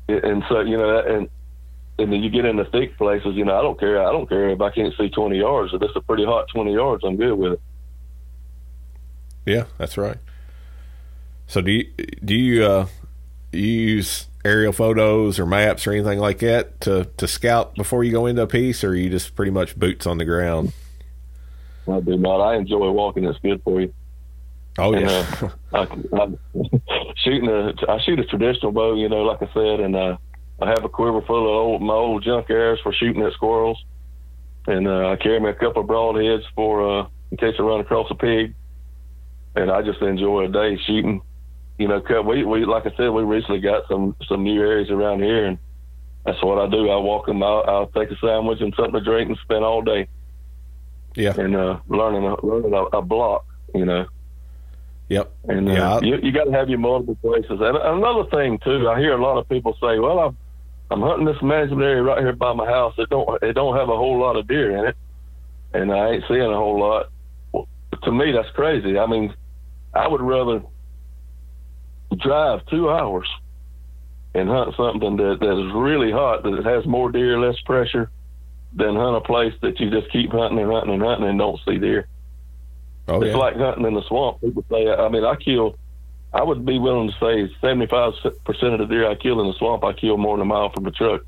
and so you know, and and then you get in the thick places. You know, I don't care. I don't care if I can't see 20 yards. If it's a pretty hot 20 yards, I'm good with it. Yeah, that's right. So do you do you uh, you use aerial photos or maps or anything like that to to scout before you go into a piece, or you just pretty much boots on the ground? I do not. I enjoy walking. It's good for you. Oh yeah. Uh, I, I, shooting a I shoot a traditional bow, you know, like I said, and uh, I have a quiver full of old, my old junk arrows for shooting at squirrels, and uh, I carry me a couple of broadheads for uh, in case I run across a pig. And I just enjoy a day shooting. You know, we we like I said, we recently got some some new areas around here, and that's what I do. I walk them out. I'll take a sandwich and something to drink and spend all day. Yeah, and uh, learning a, learning a, a block. You know. Yep. And uh, yeah, you, you got to have your multiple places. And another thing too, I hear a lot of people say, "Well, I've I'm hunting this management area right here by my house. It don't it don't have a whole lot of deer in it, and I ain't seeing a whole lot. Well, to me, that's crazy. I mean, I would rather drive two hours and hunt something that, that is really hot, that it has more deer, less pressure, than hunt a place that you just keep hunting and hunting and hunting and don't see deer. Oh it's yeah. like hunting in the swamp. People say, I mean, I kill. I would be willing to say seventy-five percent of the deer I kill in the swamp, I kill more than a mile from the truck.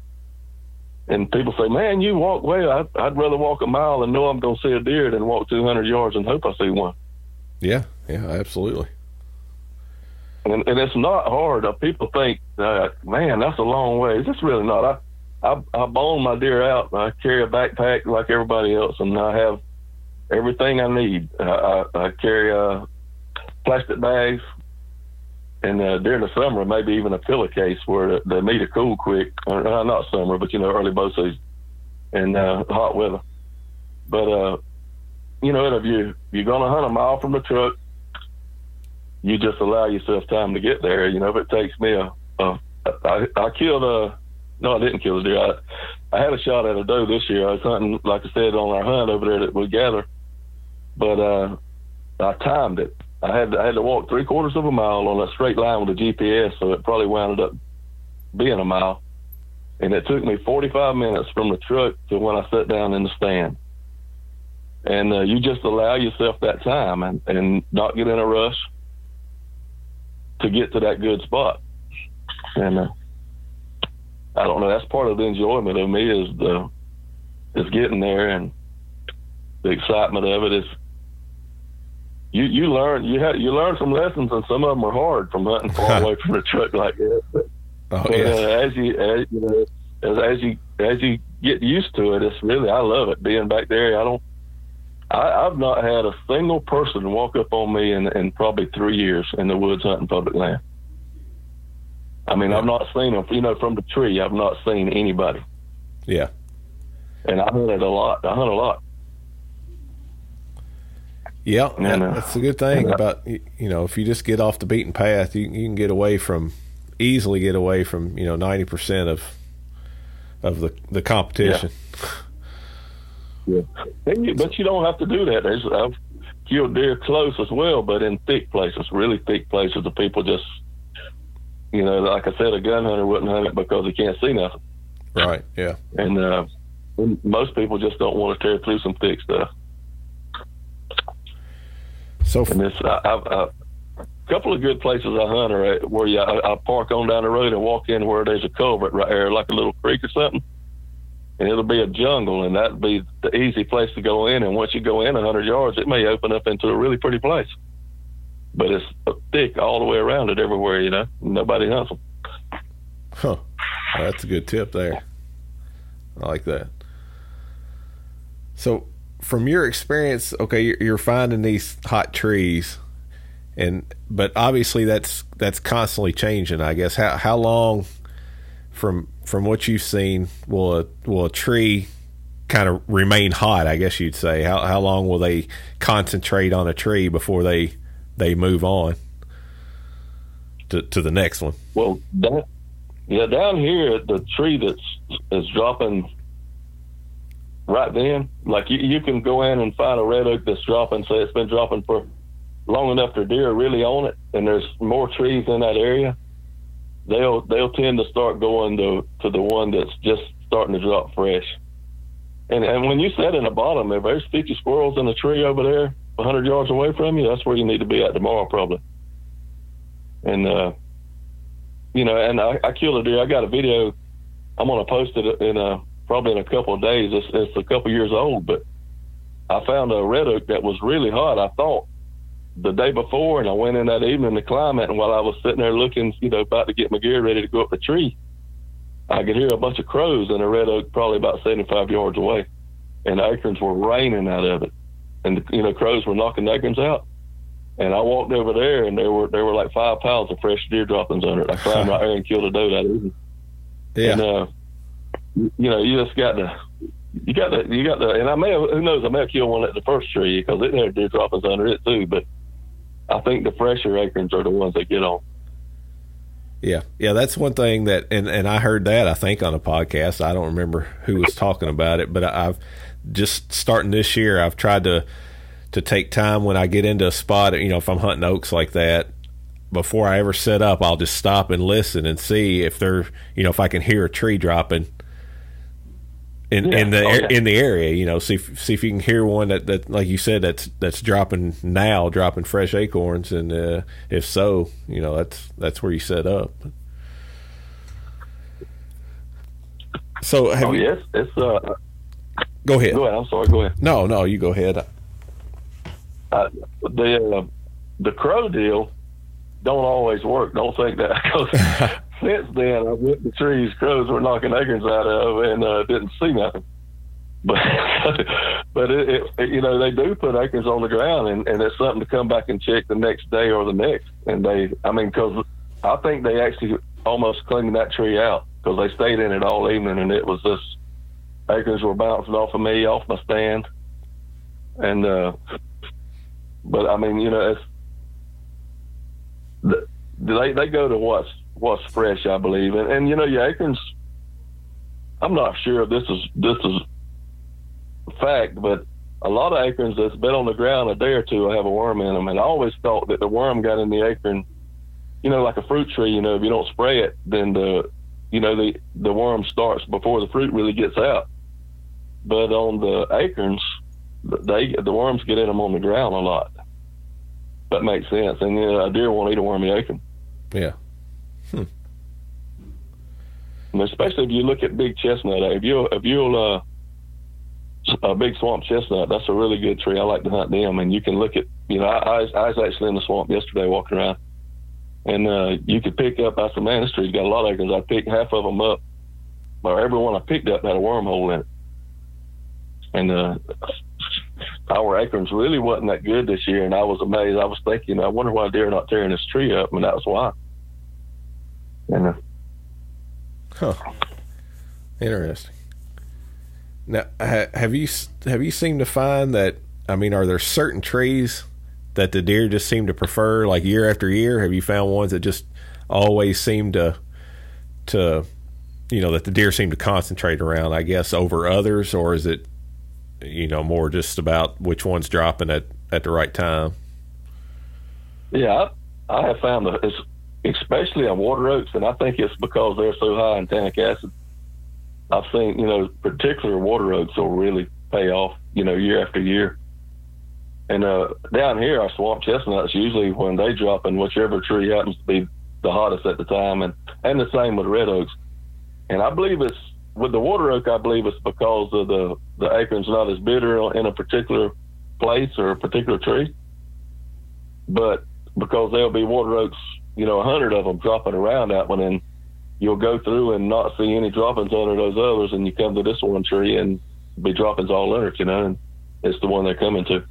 And people say, "Man, you walk well. I'd, I'd rather walk a mile and know I'm going to see a deer than walk 200 yards and hope I see one." yeah. Yeah. Absolutely. And, and it's not hard. Uh, people think, uh, "Man, that's a long way." It's really not. I I, I bone my deer out. I carry a backpack like everybody else, and I have everything I need. I, I, I carry uh, plastic bags, and uh, during the summer, maybe even a pillowcase where they need to cool quick. Or, uh, not summer, but you know, early bow season and uh, hot weather. But uh, you know, if you you're gonna hunt a mile from the truck, you just allow yourself time to get there. You know, if it takes me a, a I, I killed a no, I didn't kill a deer. I, I had a shot at a doe this year. I was hunting, like I said, on our hunt over there that we gather. But uh, I timed it. I had to, I had to walk three quarters of a mile on a straight line with a GPS, so it probably wound up being a mile. And it took me 45 minutes from the truck to when I sat down in the stand. And uh, you just allow yourself that time and, and not get in a rush to get to that good spot. And uh, I don't know. That's part of the enjoyment of me is the is getting there and the excitement of it is. You you learn you have you learn some lessons and some of them are hard from hunting far away from the truck like that. But, Oh but, yeah. uh, as you as you know as, as you as you get used to it, it's really I love it being back there. I don't. I, I've not had a single person walk up on me in, in probably three years in the woods hunting public land. I mean, I've not seen them. You know, from the tree, I've not seen anybody. Yeah. And I hunted a lot. I hunt a lot. Yeah, Yeah, that- no. that's a good thing Yeah. about you know if you just get off the beaten path, you, you can get away from easily get away from you know ninety percent of of the the competition. Yeah. And you, but you don't have to do that. There's, I've killed deer close as well, but in thick places, really thick places, the people just, you know, like I said, a gun hunter wouldn't hunt it because he can't see nothing. Right. Yeah. And uh, most people just don't want to tear through some thick stuff. So And this, I, uh, I've, uh, couple of good places I hunt are at where you, I, I park on down the road and walk in where there's a culvert right there, like a little creek or something. And it'll be a jungle, and that'd be the easy place to go in. And once you go in a hundred yards, it may open up into a really pretty place. But it's thick all the way around it, everywhere. You know, nobody hunts them. Huh. Well, that's a good tip there. I like that. So, from your experience, okay, you're, finding these hot trees, and but obviously that's that's constantly changing. I guess how how long from from what you've seen will a will a tree kind of remain hot? I guess you'd say. How how long will they concentrate on a tree before they they move on to to the next one? Well, that, yeah, down here, the tree that's is dropping right then, like you, you can go in and find a red oak that's dropping. Say it's been dropping for long enough for deer really on it, and there's more trees in that area. They'll they'll tend to start going to to the one that's just starting to drop fresh. And and when you set in the bottom, if there's 50 squirrels in a tree over there, 100 yards away from you, that's where you need to be at tomorrow, probably. And uh, you know, and I, I killed a deer. I got a video. I'm gonna post it in a probably in a couple of days. It's, it's a couple years old, but I found a red oak that was really hot. I thought the day before, and I went in that evening to climb it. And while I was sitting there looking, you know, about to get my gear ready to go up the tree, I could hear a bunch of crows in a red oak, probably about 75 yards away, and acorns were raining out of it, and you know, crows were knocking acorns out. And I walked over there, and there were there were like five piles of fresh deer droppings under it. I climbed right there and killed a doe that evening. Yeah. And uh, you know, you just got to, you got to, you got to, and I may have, who knows, I may have killed one at the first tree because it had deer droppings under it too. But I think the fresher acorns are the ones that get on. Yeah, yeah, that's one thing that, and and I heard that I think on a podcast. I don't remember who was talking about it, but I- I've just starting this year. I've tried to to take time when I get into a spot. You know, if I'm hunting oaks like that, before I ever set up, I'll just stop and listen and see if there, you know, if I can hear a tree dropping in, yeah. in the yeah. in the area. You know, see if, see if you can hear one that, that like you said that's that's dropping now, dropping fresh acorns, and uh, if so, you know that's that's where you set up. So have oh, you, yes, it's uh. Go ahead. Go ahead. I'm sorry. Go ahead. No, no, you go ahead. Uh, the uh, the crow deal don't always work. Don't think that because since then I went to trees crows were knocking acorns out of and uh, didn't see nothing. But but it, it, you know they do put acorns on the ground and, and it's something to come back and check the next day or the next. And they I mean because I think they actually almost cleaned that tree out because they stayed in it all evening and it was just acorns were bouncing off of me off my stand and uh but I mean you know it's they they go to what's what's fresh, I believe, and and you know your acorns. I'm not sure if this is this is fact, but a lot of acorns that's been on the ground a day or two have a worm in them, and I always thought that the worm got in the acorn. You know, like a fruit tree. You know, if you don't spray it, then the you know the the worm starts before the fruit really gets out. But on the acorns, they the worms get in them on the ground a lot that makes sense. And you know, a deer won't eat a wormy acorn. Yeah. And especially if you look at big chestnut, if you if you'll uh, a big swamp chestnut, that's a really good tree. I like to hunt them, and you can look at you know I, I was actually in the swamp yesterday walking around, and uh, you could pick up. I said, man, this tree's got a lot of acorns. I picked half of them up, or every one I picked up had a wormhole in it, and uh, our acorns really wasn't that good this year, and I was amazed. I was thinking, I wonder why deer are not tearing this tree up, and that was why. And, uh, huh. Interesting. Now, have you have you seemed to find that? I mean, are there certain trees that the deer just seem to prefer, like year after year? Have you found ones that just always seem to to you know that the deer seem to concentrate around? I guess over others, or is it you know, more just about which one's dropping at, at the right time. Yeah, I, I have found that it's especially on water oaks, and I think it's because they're so high in tannic acid. I've seen, you know, particular water oaks will really pay off, you know, year after year. And uh, down here, our swamp chestnuts usually when they drop in whichever tree happens to be the hottest at the time, and and the same with red oaks. And I believe it's with the water oak, I believe it's because of the the acorn's not as bitter in a particular place or a particular tree, but because there'll be water oaks, you know, a hundred of them dropping around that one, and you'll go through and not see any droppings under those others, and you come to this one tree and be droppings all under it, you know, and it's the one they're coming to.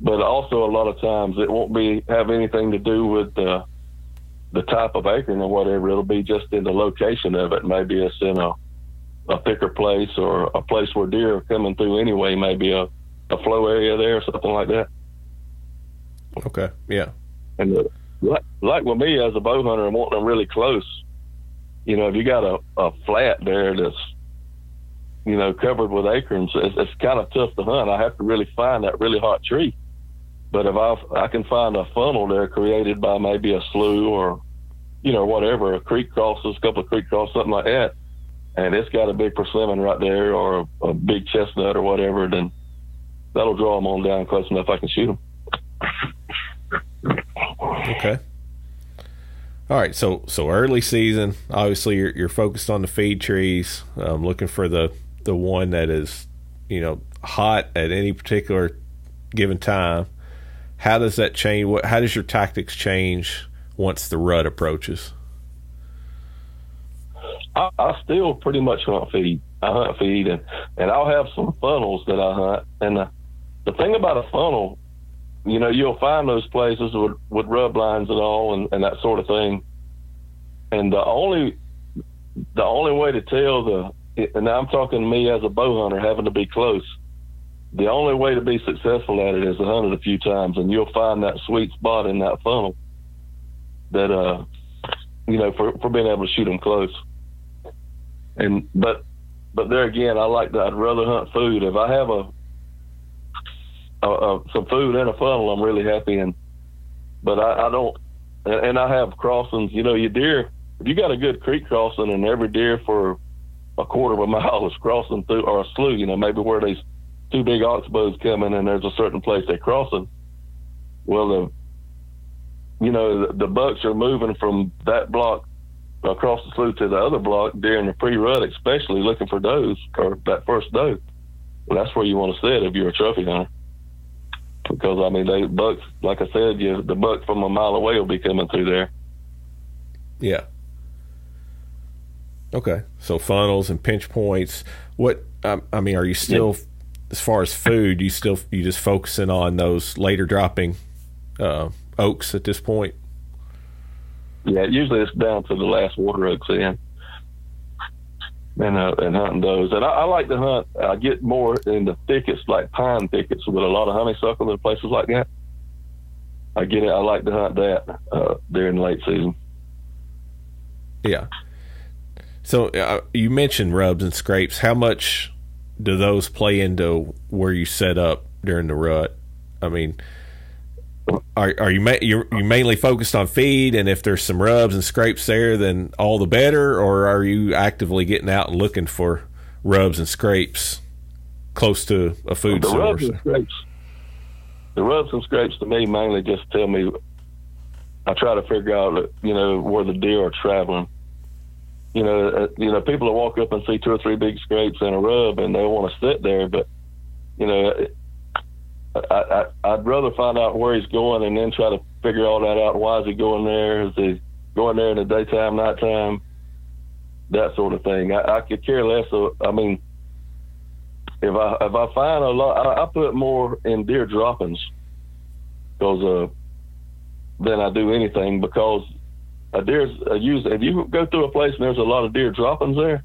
But also, a lot of times it won't be have anything to do with the the type of acorn or whatever. It'll be just in the location of it. Maybe it's in a a thicker place or a place where deer are coming through anyway, maybe a, a flow area there or something like that. Okay. Yeah. And uh, like, like with me as a bow hunter and wanting them really close, you know, if you got a, a flat there that's, you know, covered with acorns, it's, it's kind of tough to hunt. I have to really find that really hot tree. But if I I can find a funnel there created by maybe a slough or, you know, whatever, a creek crosses, a couple of creek crosses, something like that, and it's got a big persimmon right there or a, a big chestnut or whatever, then that'll draw them on down close enough I can shoot them. Okay. All right, so so early season, obviously you're, you're focused on the feed trees, um, looking for the the one that is, you know, hot at any particular given time. How does that change? What how does your tactics change once the rut approaches? I, I still pretty much hunt feed. I hunt feed, and and I'll have some funnels that I hunt. And the, the thing about a funnel, you know, you'll find those places with with rub lines and all, and, and that sort of thing. And the only the only way to tell the and I'm talking to me as a bow hunter having to be close. The only way to be successful at it is to hunt it a few times, and you'll find that sweet spot in that funnel that uh, you know, for for being able to shoot them close. And but but there again, I like. I'd rather hunt food. If I have a, a, a some food in a funnel, I'm really happy. And but I, I don't, and, and I have crossings. You know, your deer. If you got a good creek crossing, and every deer for a quarter of a mile is crossing through or a slough. You know, maybe where these two big oxbows coming and there's a certain place they're crossing. Well, the you know the, the bucks are moving from that block across the slough to the other block during the pre-rut, especially looking for does or that first doe. Well, that's where you want to sit if you're a trophy hunter. Because I mean, they bucks, like I said, you the buck from a mile away will be coming through there. Yeah. Okay, so funnels and pinch points. What um, I mean, are you still, yeah. as far as food, you still you just focusing on those later dropping uh, oaks at this point? Yeah, usually it's down to the last water oaks in, and uh, and hunting those. And I, I like to hunt. I get more in the thickets, like pine thickets, with a lot of honeysuckle and places like that. I get it. I like to hunt that uh, during late season. Yeah. So uh, you mentioned rubs and scrapes. How much do those play into where you set up during the rut? I mean, are are you ma- you you mainly focused on feed, and if there's some rubs and scrapes there, then all the better, or are you actively getting out and looking for rubs and scrapes close to a food the source? Rubs and scrapes, the rubs and scrapes to me mainly just tell me. I try to figure out, you know, where the deer are traveling you know, uh, you know, people will walk up and see two or three big scrapes and a rub, and they want to sit there. But you know, I, I, I'd rather find out where he's going and then try to figure all that out. Why is he going there? Is he going there in the daytime, nighttime? That sort of thing. I, I could care less. Of, I mean, if I if I find a lot, I, I put more in deer droppings because uh, than I do anything because a deer's a use. If you go through a place and there's a lot of deer droppings there,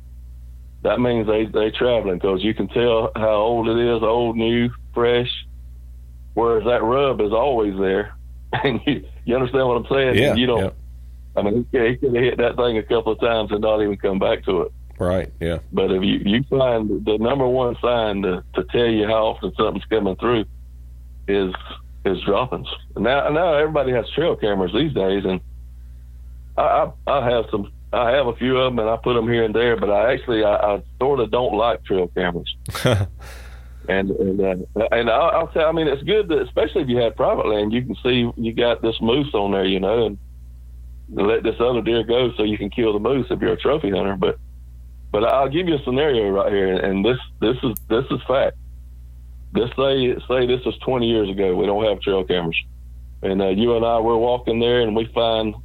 that means they they traveling because you can tell how old it is, old, new, fresh. Whereas that rub is always there, and you you understand what I'm saying? Yeah. You don't. Yeah. I mean, he, he could have hit that thing a couple of times and not even come back to it. Right. Yeah. But if you you find the number one sign to to tell you how often something's coming through is is droppings. Now now everybody has trail cameras these days, and I, I, I, have some. I have a few of them, and I put them here and there. But I actually, I, I sort of don't like trail cameras. and and uh, and I'll, I'll say, I mean, it's good, that, especially if you have private land. You can see you got this moose on there, you know, and let this other deer go so you can kill the moose if you're a trophy hunter. But but I'll give you a scenario right here, and this this is this is fact. Let's say say this is 20 years ago. We don't have trail cameras, and uh, you and I we're walking there, and we find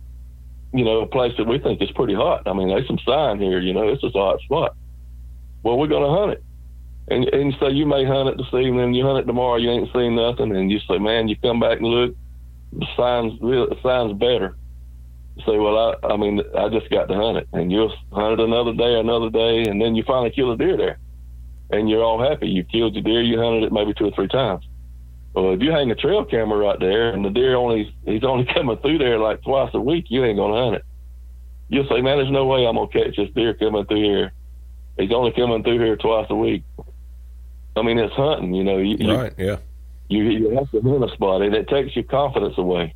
you know, a place that we think is pretty hot. I mean, there's some sign here, you know, it's just a hot spot. Well, we're to hunt it. And, and so you may hunt it this evening, you hunt it tomorrow, you ain't seen nothing, and you say, man, you come back and look, the sign's real, the sign's better. You say, well, I, I mean, I just got to hunt it, and you'll hunt it another day, another day, and then you finally kill a deer there, and you're all happy. You killed your deer, you hunted it maybe two or three times. Well, if you hang a trail camera right there and the deer only he's only coming through there like twice a week, you ain't gonna hunt it. You'll say, man, there's no way I'm gonna catch this deer coming through here. He's only coming through here twice a week. I mean, it's hunting, you know. You, right? You, yeah. You you have to hunt a spot, and it takes your confidence away.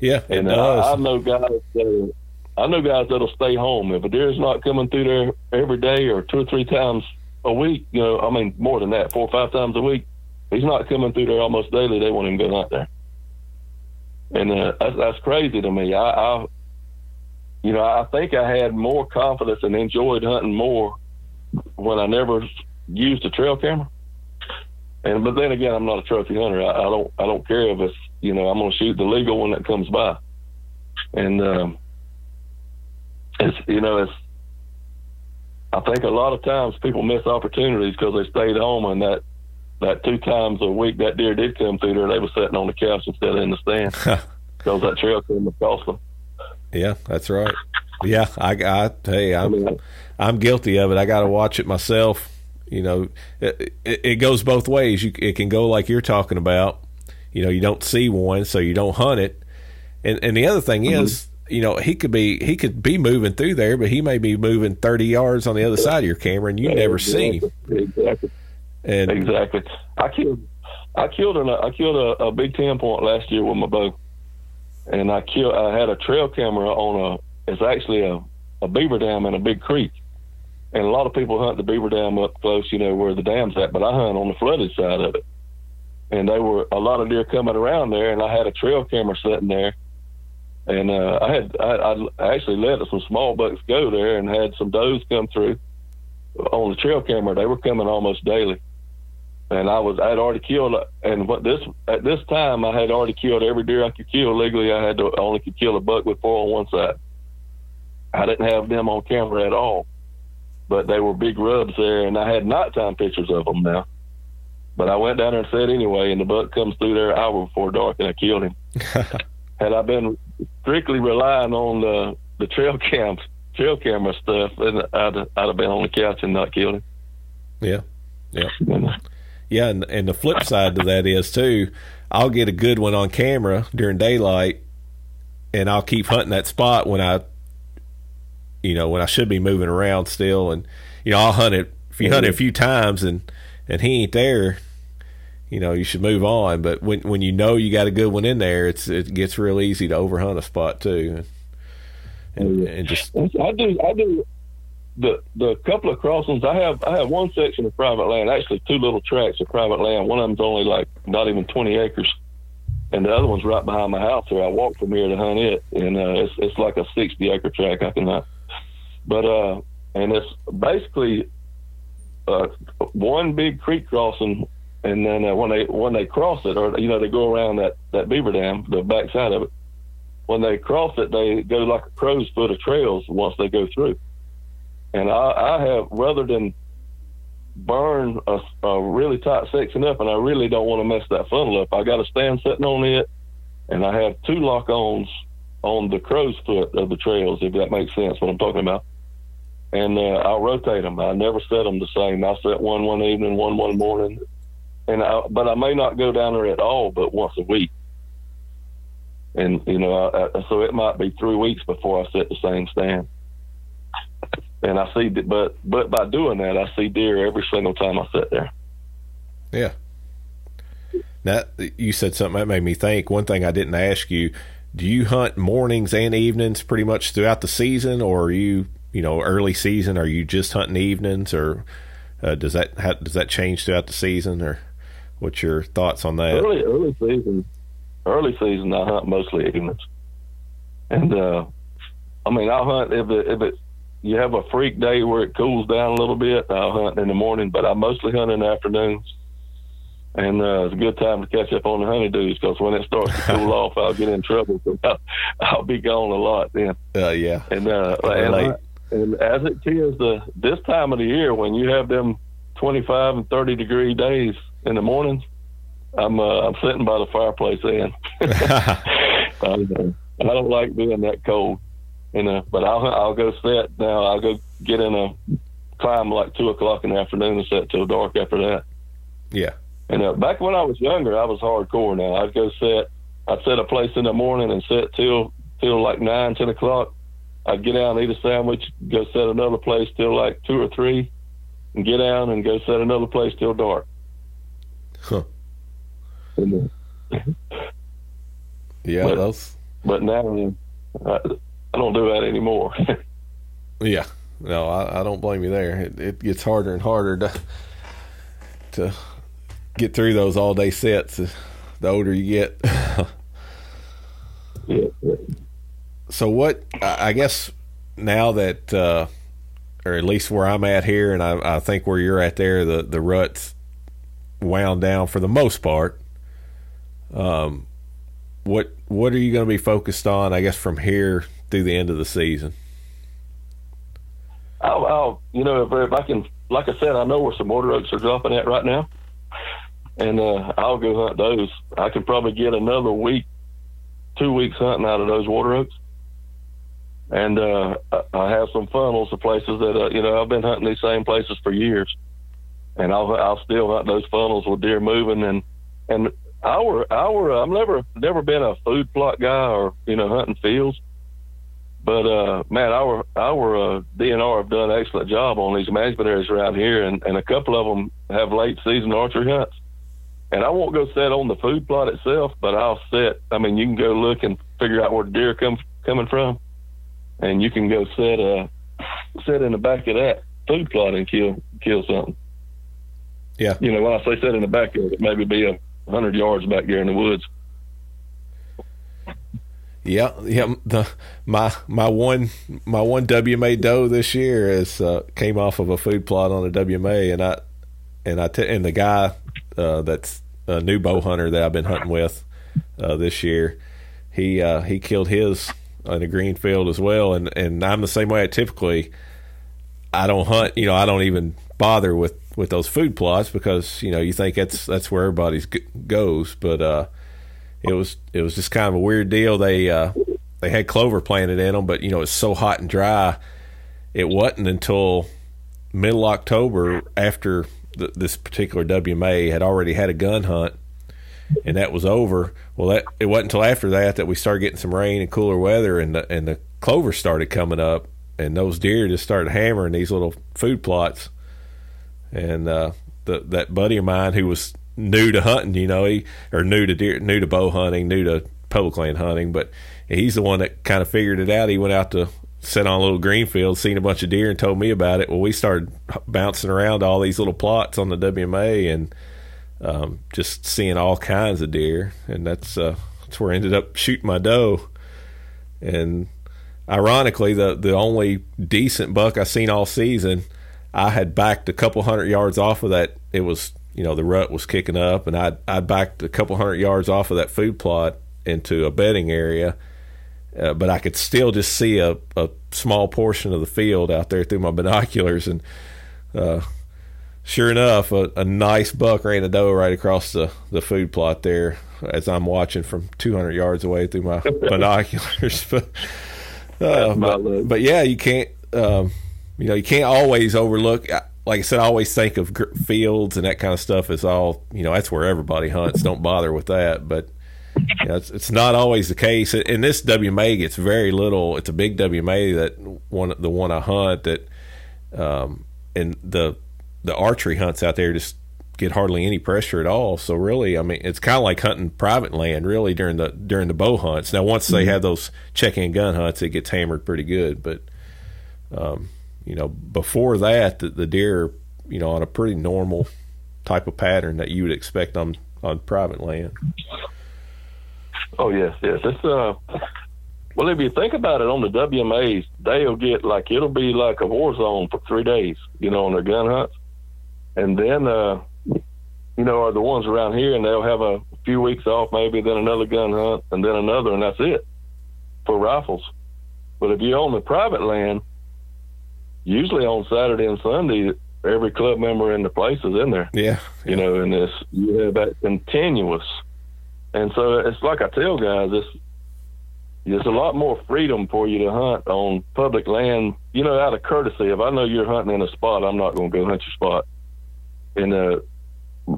Yeah, and I, I know guys that I know guys that'll stay home if a deer's not coming through there every day or two or three times a week. You know, I mean more than that, four or five times a week he's not coming through there almost daily. They him to go out there, and uh, that's, that's crazy to me. I, I, you know, I think I had more confidence and enjoyed hunting more when I never used a trail camera. And but then again, I'm not a trophy hunter. I, I don't I don't care if it's you know I'm going to shoot the legal one that comes by, and um, it's you know it's I think a lot of times people miss opportunities because they stayed home and that that two times a week that deer did come through there, they were sitting on the couch instead of in the stand because that trail couldn't have them. Yeah, that's right. Yeah, I, I hey, I'm I'm guilty of it. I got to watch it myself. You know, it, it, it goes both ways. You, it can go like you're talking about. You know, you don't see one, so you don't hunt it. And and the other thing mm-hmm. is, you know, he could be he could be moving through there, but he may be moving 30 yards on the other side of your camera, and you yeah, never exactly. see him. Exactly. And exactly, I killed, I killed an, I killed a, a big ten point last year with my bow, and I killed. I had a trail camera on a. It's actually a, a beaver dam in a big creek, and a lot of people hunt the beaver dam up close, you know, where the dam's at, but I hunt on the flooded side of it. And they were a lot of deer coming around there, and I had a trail camera sitting there, and uh, I had I, I actually let some small bucks go there and had some does come through on the trail camera. They were coming almost daily, and I was I had already killed and what this at this time I had already killed every deer I could kill legally. I had to only could kill a buck with four on one side. I didn't have them on camera at all, but they were big rubs there, and I had nighttime pictures of them now. But I went down there and said anyway, and the buck comes through there an hour before dark, and I killed him. had I been strictly relying on the the trail cams, trail camera stuff, then I'd I'd have been on the couch and not killed him. Yeah, yeah, uh, yeah. And and the flip side to that is too, I'll get a good one on camera during daylight, and I'll keep hunting that spot when I, you know, when I should be moving around still, and you know I'll hunt it. If you hunt it a few times and and he ain't there, you know you should move on. But when when you know you got a good one in there, it's it gets real easy to overhunt a spot too, and, and, and just I do I do the the couple of crossings I have I have one section of private land actually two little tracts of private land. One of them's only like not even twenty acres, and the other one's right behind my house. So I walk from here to hunt it, and uh, it's it's like a sixty acre tract I can hunt. But uh, and it's basically uh, one big creek crossing and then uh, when they when they cross it, or you know, they go around that that beaver dam, the back side of it. When they cross it, they go like a crow's foot of trails once they go through. And I, I have rather than burn a, a really tight section up, and I really don't want to mess that funnel up. I got a stand sitting on it, and I have two lock-ons on the crow's foot of the trails, if that makes sense. What I'm talking about and uh, I'll rotate them. I never set them the same. I set one one evening, one one morning, and I, but I may not go down there at all, but once a week. And you know, I, I, so it might be three weeks before I set the same stand. And I see, but but by doing that, I see deer every single time I sit there. Yeah. Now you said something that made me think. One thing I didn't ask you: Do you hunt mornings and evenings pretty much throughout the season, or are you, you know, early season? Are you just hunting evenings, or uh, does that how, does that change throughout the season, or? What's your thoughts on that? Early early season, early season, I hunt mostly evenings, and uh, I mean I'll hunt if it if it you have a freak day where it cools down a little bit. I'll hunt in the morning, but I mostly hunt in the afternoons. And uh, it's a good time to catch up on the honeydews because when it starts to cool off, I'll get in trouble. So I'll, I'll be gone a lot then. Uh, yeah. And uh, and, I, and as it is the this time of the year when you have them 25 and 30 degree days, in the mornings, I'm uh, I'm sitting by the fireplace then. I don't like being that cold, you know. But I'll I'll go set now. I'll go get in a climb like two o'clock in the afternoon and set till dark after that. Yeah. And uh, back when I was younger, I was hardcore. Now I'd go set. I'd set a place in the morning and set till till like nine, ten o'clock. I'd get out and eat a sandwich, go set another place till like two or three, and get out and go set another place till dark. Huh. yeah, but, that's. But now I, I don't do that anymore. yeah, no, I, I, don't blame you there. It, it, gets harder and harder to to get through those all day sets. Uh, the older you get. yeah. So what? I guess now that, uh, or at least where I'm at here, and I, I think where you're at there, the the ruts wound down for the most part. Um, what what are you going to be focused on? I guess from here through the end of the season. I'll, I'll you know if, if I can, like I said, I know where some water oaks are dropping at right now, and uh, I'll go hunt those. I could probably get another week, two weeks hunting out of those water oaks. And uh, I have some funnels of places that uh, you know I've been hunting these same places for years and I'll I'll still hunt those funnels with deer moving and and our our I've never never been a food plot guy or you know hunting fields, but uh man our our uh, DNR have done an excellent job on these management areas around here and and a couple of them have late season archery hunts. And I won't go set on the food plot itself, but I'll set. I mean, you can go look and figure out where deer come coming from, and you can go set uh set in the back of that food plot and kill kill something. Yeah. You know, when I say set in the back of it maybe be a hundred yards back there in the woods. Yeah, yeah. The my my one my one WMA doe this year is uh, came off of a food plot on a WMA, and I and I t- and the guy uh, that's a new bow hunter that I've been hunting with uh, this year, he uh, he killed his in a green field as well, and and I'm the same way. I typically I don't hunt. You know, I don't even bother with with those food plots because you know you think that's that's where everybody's g- goes, but uh it was it was just kind of a weird deal. They uh, they had clover planted in them, but you know it's so hot and dry. It wasn't until middle October after this particular WMA had already had a gun hunt, and that was over. Well, that it wasn't until after that that we started getting some rain and cooler weather, and the, and the clover started coming up, and those deer just started hammering these little food plots. And uh, the, that buddy of mine who was new to hunting, you know, he or new to deer, new to bow hunting, new to public land hunting, but he's the one that kind of figured it out. He went out to sit on a little green field, seen a bunch of deer, and told me about it. Well, we started bouncing around all these little plots on the WMA and um, just seeing all kinds of deer, and that's uh, that's where I ended up shooting my doe. And ironically, the the only decent buck I seen all season, I had backed a couple hundred yards off of that. It was you know the rut was kicking up, and I I backed a couple hundred yards off of that food plot into a bedding area, uh, but I could still just see a, a small portion of the field out there through my binoculars, and uh, sure enough, a, a, nice buck ran a doe right across the the food plot there as I'm watching from 200 yards away through my binoculars. but, uh, but, but yeah, you can't. Um, you know, you can't always overlook like I said, I always think of fields and that kind of stuff as all you know. That's where everybody hunts. Don't bother with that. But you know, it's, it's not always the case. In this WMA gets very little. It's a big WMA that one the one I hunt that, um, and the the archery hunts out there just get hardly any pressure at all. So really, I mean, it's kind of like hunting private land really during the during the bow hunts. Now, once they mm-hmm. have those check-in gun hunts, it gets hammered pretty good. But um, you know, before that, the, the deer, you know, on a pretty normal type of pattern that you would expect on on private land. Oh yes, yes. It's uh, well, if you think about it, on the WMAs, they'll get like it'll be like a war zone for three days, you know, on their gun hunts, and then uh, you know, are the ones around here, and they'll have a few weeks off, maybe then another gun hunt, and then another, and that's it for rifles. But if you own the private land, usually on Saturday and Sunday, every club member in the place is in there. Yeah, you know, and this you have that continuous, and so it's like I tell guys, it's there's a lot more freedom for you to hunt on public land. You know, out of courtesy, if I know you're hunting in a spot, I'm not going to go hunt your spot. And uh,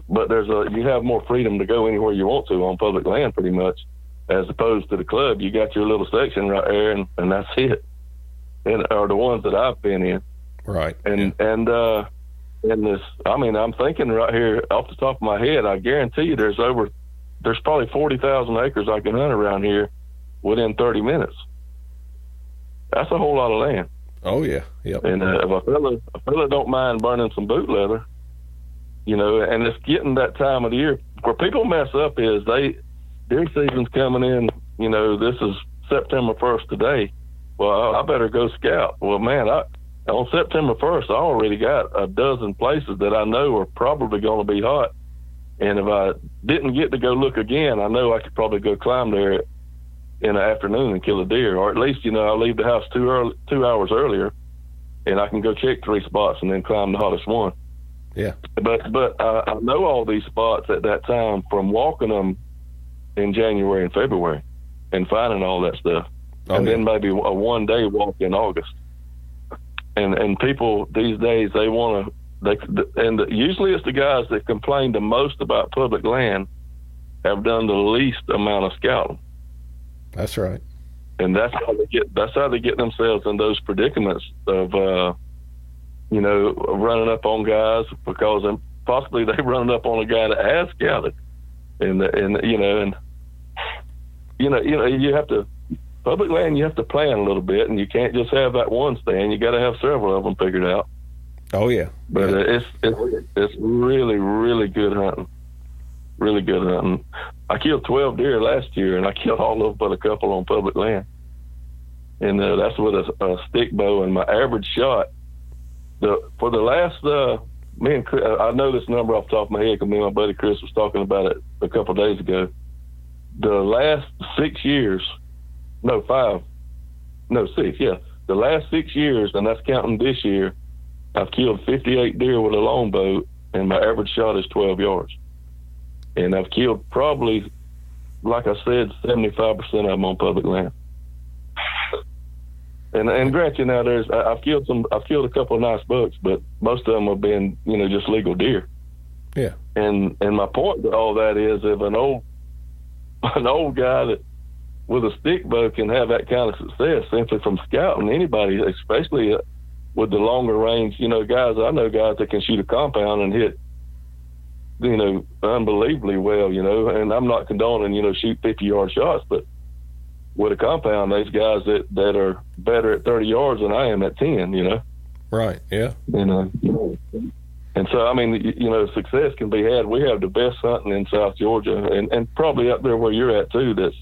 but there's a you have more freedom to go anywhere you want to on public land, pretty much, as opposed to the club. You got your little section right there, and, and that's it and are the ones that I've been in. Right. And yeah. and uh in this I mean, I'm thinking right here off the top of my head, I guarantee you there's over there's probably forty thousand acres I can hunt around here within thirty minutes. That's a whole lot of land. Oh yeah. Yep. And uh, if a fella a fella don't mind burning some boot leather, you know, and it's getting that time of the year where people mess up is they deer season's coming in, you know, this is September first today well, I better go scout. Well, man, I, on September 1st, I already got a dozen places that I know are probably going to be hot. And if I didn't get to go look again, I know I could probably go climb there in the afternoon and kill a deer, or at least you know I'll leave the house two early, two hours earlier, and I can go check three spots and then climb the hottest one. Yeah. But but uh, I know all these spots at that time from walking them in January and February, and finding all that stuff oh, and yeah. then maybe a one day walk in August. And and people these days they want to they and usually it's the guys that complain the most about public land have done the least amount of scouting. That's right. And that's how they get that's how they get themselves in those predicaments of uh, you know running up on guys because possibly they running up on a guy that has scouted, and and you know and you know you know you have to public land, you have to plan a little bit, and you can't just have that one stand. You got to have several of them figured out. Oh yeah, but yeah. Uh, it's it's it's really really good hunting, really good hunting. I killed twelve deer last year, and I killed all of them but a couple on public land, and uh, that's with a, a stick bow. And my average shot, the for the last uh, me and Chris, I know this number off the top of my head because me and my buddy Chris was talking about it a couple days ago. The last six years, no five, no six, yeah, the last six years, and that's counting this year. I've killed 58 deer with a longbow, and my average shot is 12 yards. And I've killed probably, like I said, 75% of them on public land. And and granted, now there's I, I've killed some, I've killed a couple of nice bucks, but most of them have been, you know, just legal deer. Yeah. And and my point to all that is, if an old an old guy that with a stick bow can have that kind of success simply from scouting anybody, especially uh, with the longer range, you know, guys, I know guys that can shoot a compound and hit, you know, unbelievably well, you know, and I'm not condoning, you know, shoot 50 yard shots, but with a compound, there's guys that, that are better at 30 yards than I am at 10, you know? Right. Yeah. You know, and so, I mean, you, know, success can be had. We have the best hunting in South Georgia and, and probably up there where you're at too. That's,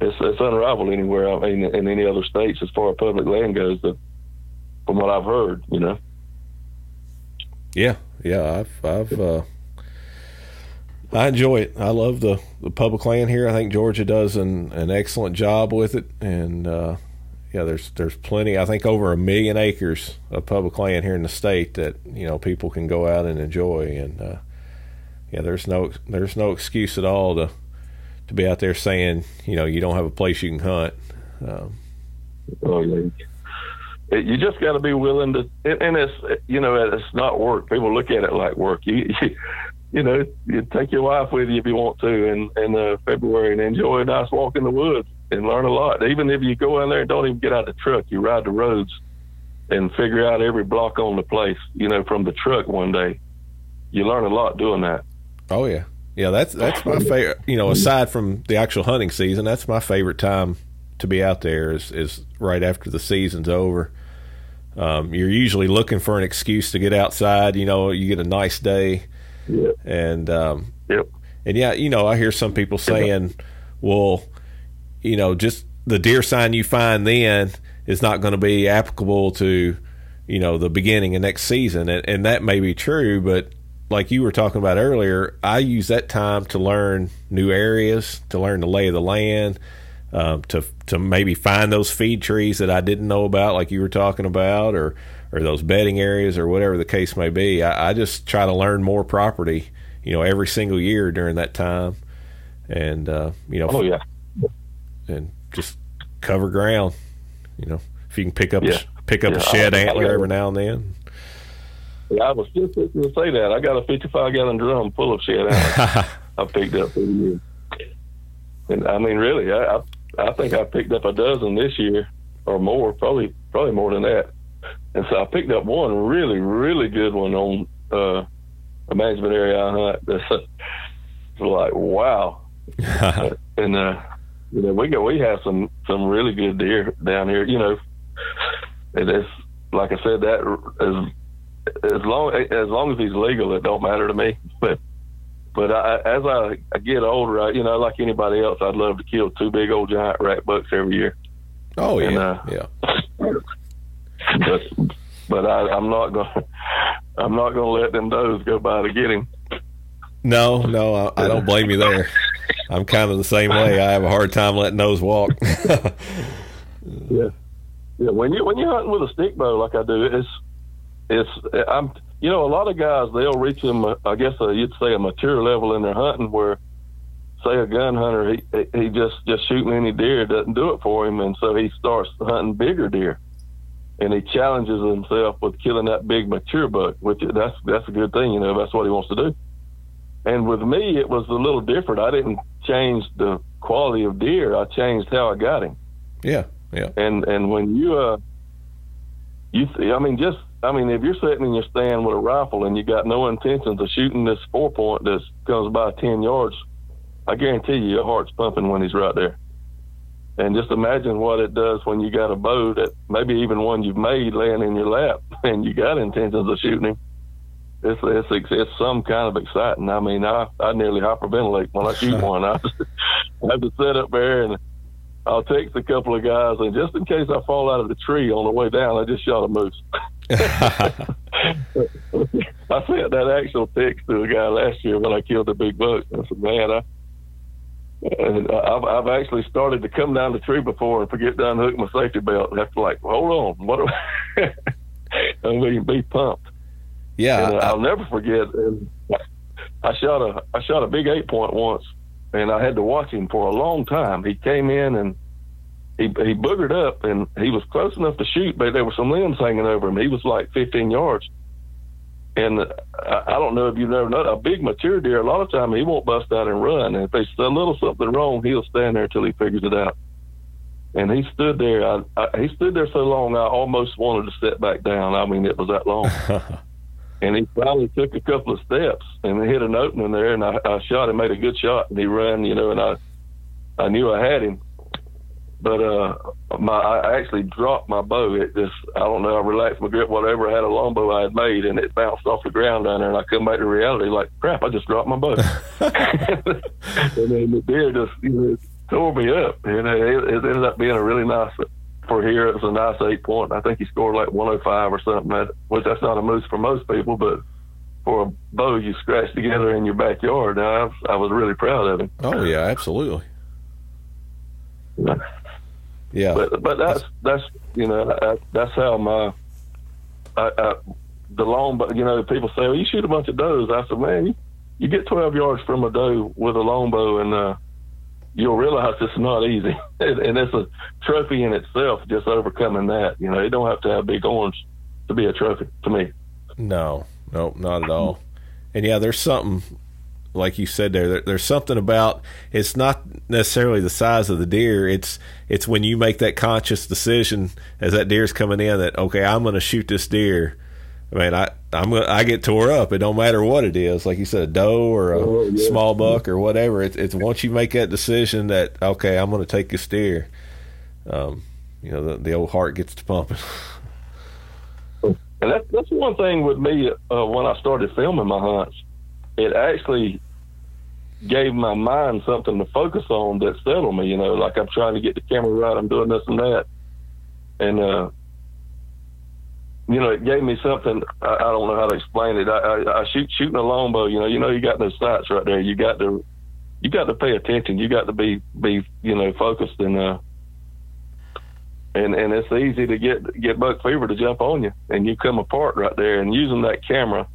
it's, it's unrivaled anywhere. I mean, in any other states as far as public land goes. That, from what I've heard, you know. Yeah, yeah, I've, I've, uh, I enjoy it. I love the, the public land here. I think Georgia does an, an excellent job with it, and uh, yeah, there's there's plenty. I think over a million acres of public land here in the state that you know people can go out and enjoy, and uh, yeah, there's no there's no excuse at all to to be out there saying you know you don't have a place you can hunt. Um, oh yeah you just got to be willing to, and, it's you know it's not work. People look at it like work. You you, you know you take your wife with you if you want to in in uh, February and enjoy a nice walk in the woods and learn a lot. Even if you go in there and don't even get out of the truck, you ride the roads and figure out every block on the place. You know from the truck one day, you learn a lot doing that. Oh yeah, yeah. That's that's my favorite. You know, aside from the actual hunting season, that's my favorite time to be out there is is right after the season's over. Um, you're usually looking for an excuse to get outside. You know, you get a nice day, yeah. and um, yep. and yeah, you know, I hear some people saying, "Well, you know, just the deer sign you find then is not going to be applicable to, you know, the beginning of next season," and, and that may be true, but like you were talking about earlier, I use that time to learn new areas, to learn the lay of the land um, to to maybe find those feed trees that I didn't know about, like you were talking about, or or those bedding areas, or whatever the case may be. I, I just try to learn more property, you know, every single year during that time, and uh, you know, oh yeah, and just cover ground. You know, if you can pick up yeah. a, pick up yeah. a shed I, antler I every now and then. Yeah, I was just going to say that. I got a 55 gallon drum full of shed antlers I picked up for the year. And I mean, really, I, I I think I picked up a dozen this year or more, probably probably more than that. And so I picked up one really, really good one on uh, a management area I hunt. That's like wow. and uh, you know, we go we have some some really good deer down here. You know, and it's like I said that as as long as long as he's legal, it don't matter to me. But but I, as I, I get older, I, you know, like anybody else, I'd love to kill two big old giant rack bucks every year. Oh yeah, and, uh, yeah. But but I, I'm not going. I'm not going to let them does go by to get him. No, no, I, I don't blame you there. I'm kind of the same way. I have a hard time letting those walk. yeah, yeah. When you when you're hunting with a stick bow like I do, it's it's I'm you know, a lot of guys they'll reach them. I guess uh, you'd say a mature level in their hunting, where say a gun hunter he he just just shooting any deer doesn't do it for him, and so he starts hunting bigger deer, and he challenges himself with killing that big mature buck, which that's that's a good thing, you know, that's what he wants to do. And with me, it was a little different. I didn't change the quality of deer; I changed how I got him. Yeah, yeah. And and when you uh, you see, I mean just I mean, if you're sitting in your stand with a rifle and you got no intentions of shooting this four point that comes by 10 yards, I guarantee you your heart's pumping when he's right there. And just imagine what it does when you got a bow that maybe even one you've made laying in your lap, and you got intentions of shooting him. It's it's it's some kind of exciting. I mean, I I nearly hyperventilate when I shoot one. I, I have to sit up there and I'll text a couple of guys, and just in case I fall out of the tree on the way down, I just shot a moose. I sent that actual text to a guy last year when I killed the big buck. I said, "Man, I." And I've, I've actually started to come down the tree before and forget to unhook my safety belt and have to like, hold on, what? Do I, I mean, be pumped. Yeah, and, uh, I'll never forget. And I shot a I shot a big eight point once, and I had to watch him for a long time. He came in and he he boogered up, and he was close enough to shoot, but there were some limbs hanging over him. He was like 15 yards. And uh, I, I don't know if you've ever known a big mature deer. A lot of time he won't bust out and run. And if there's a little something wrong, he'll stand there until he figures it out. And he stood there. I, I, he stood there so long, I almost wanted to step back down. I mean, it was that long. and he finally took a couple of steps and hit an opening there, and I, I shot him, made a good shot, and he ran, you know, and I, I knew I had him, but uh, my I actually dropped my bow. It just I don't know. I relaxed my grip, whatever. I had a longbow I had made, and it bounced off the ground down there. And I come back to reality, like crap. I just dropped my bow, and then the deer just you know, tore me up. And it, it ended up being a really nice for here. It was a nice eight point. I think he scored like 105 or something. That, which that's not a moose for most people, but for a bow you scratch together in your backyard, I I was really proud of him. Oh yeah, absolutely. Yeah, but but that's that's you know that's how my I, I, the long but you know people say well you shoot a bunch of does. I said man you, you get 12 yards from a doe with a longbow and uh, you'll realize it's not easy. And it's a trophy in itself just overcoming that you know. It don't have to have big horns to be a trophy to me. No. No not at all. And yeah there's something like you said there, there, there's something about it's not necessarily the size of the deer. It's it's when you make that conscious decision as that deer's coming in that okay i'm going to shoot this deer. I mean i i'm gonna, i get tore up. It don't matter what it is like you said a doe or a oh, yeah. small buck or whatever. It's, it's once you make that decision that okay i'm going to take this deer um, you know the, the old heart gets to pumping. And that's that's one thing with me uh, when i started filming my hunts. It actually gave my mind something to focus on that settled me. You know, like I'm trying to get the camera right, I'm doing this and that, and uh, you know, it gave me something. I, I don't know how to explain it. I, I, I shoot shooting a longbow. You know, you know, you got those sights right there. You got to, you got to pay attention. You got to be be you know focused and uh, and and it's easy to get get buck fever to jump on you, and you come apart right there. And using that camera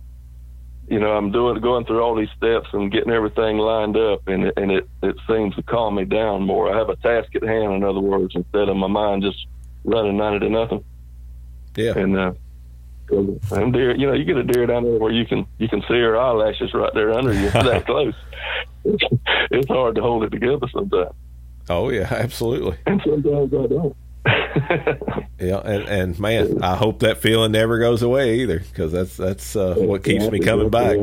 you know, I'm doing going through all these steps and getting everything lined up, and it, and it it seems to calm me down more. I have a task at hand, in other words, instead of my mind just running ninety to nothing. Yeah. And uh, and deer, you know, you get a deer down there where you can you can see her eyelashes right there under you, that close. it's hard to hold it together sometimes. Oh yeah, absolutely. And sometimes I don't. yeah, and, and man, I hope that feeling never goes away either, because that's that's uh, what keeps me coming back.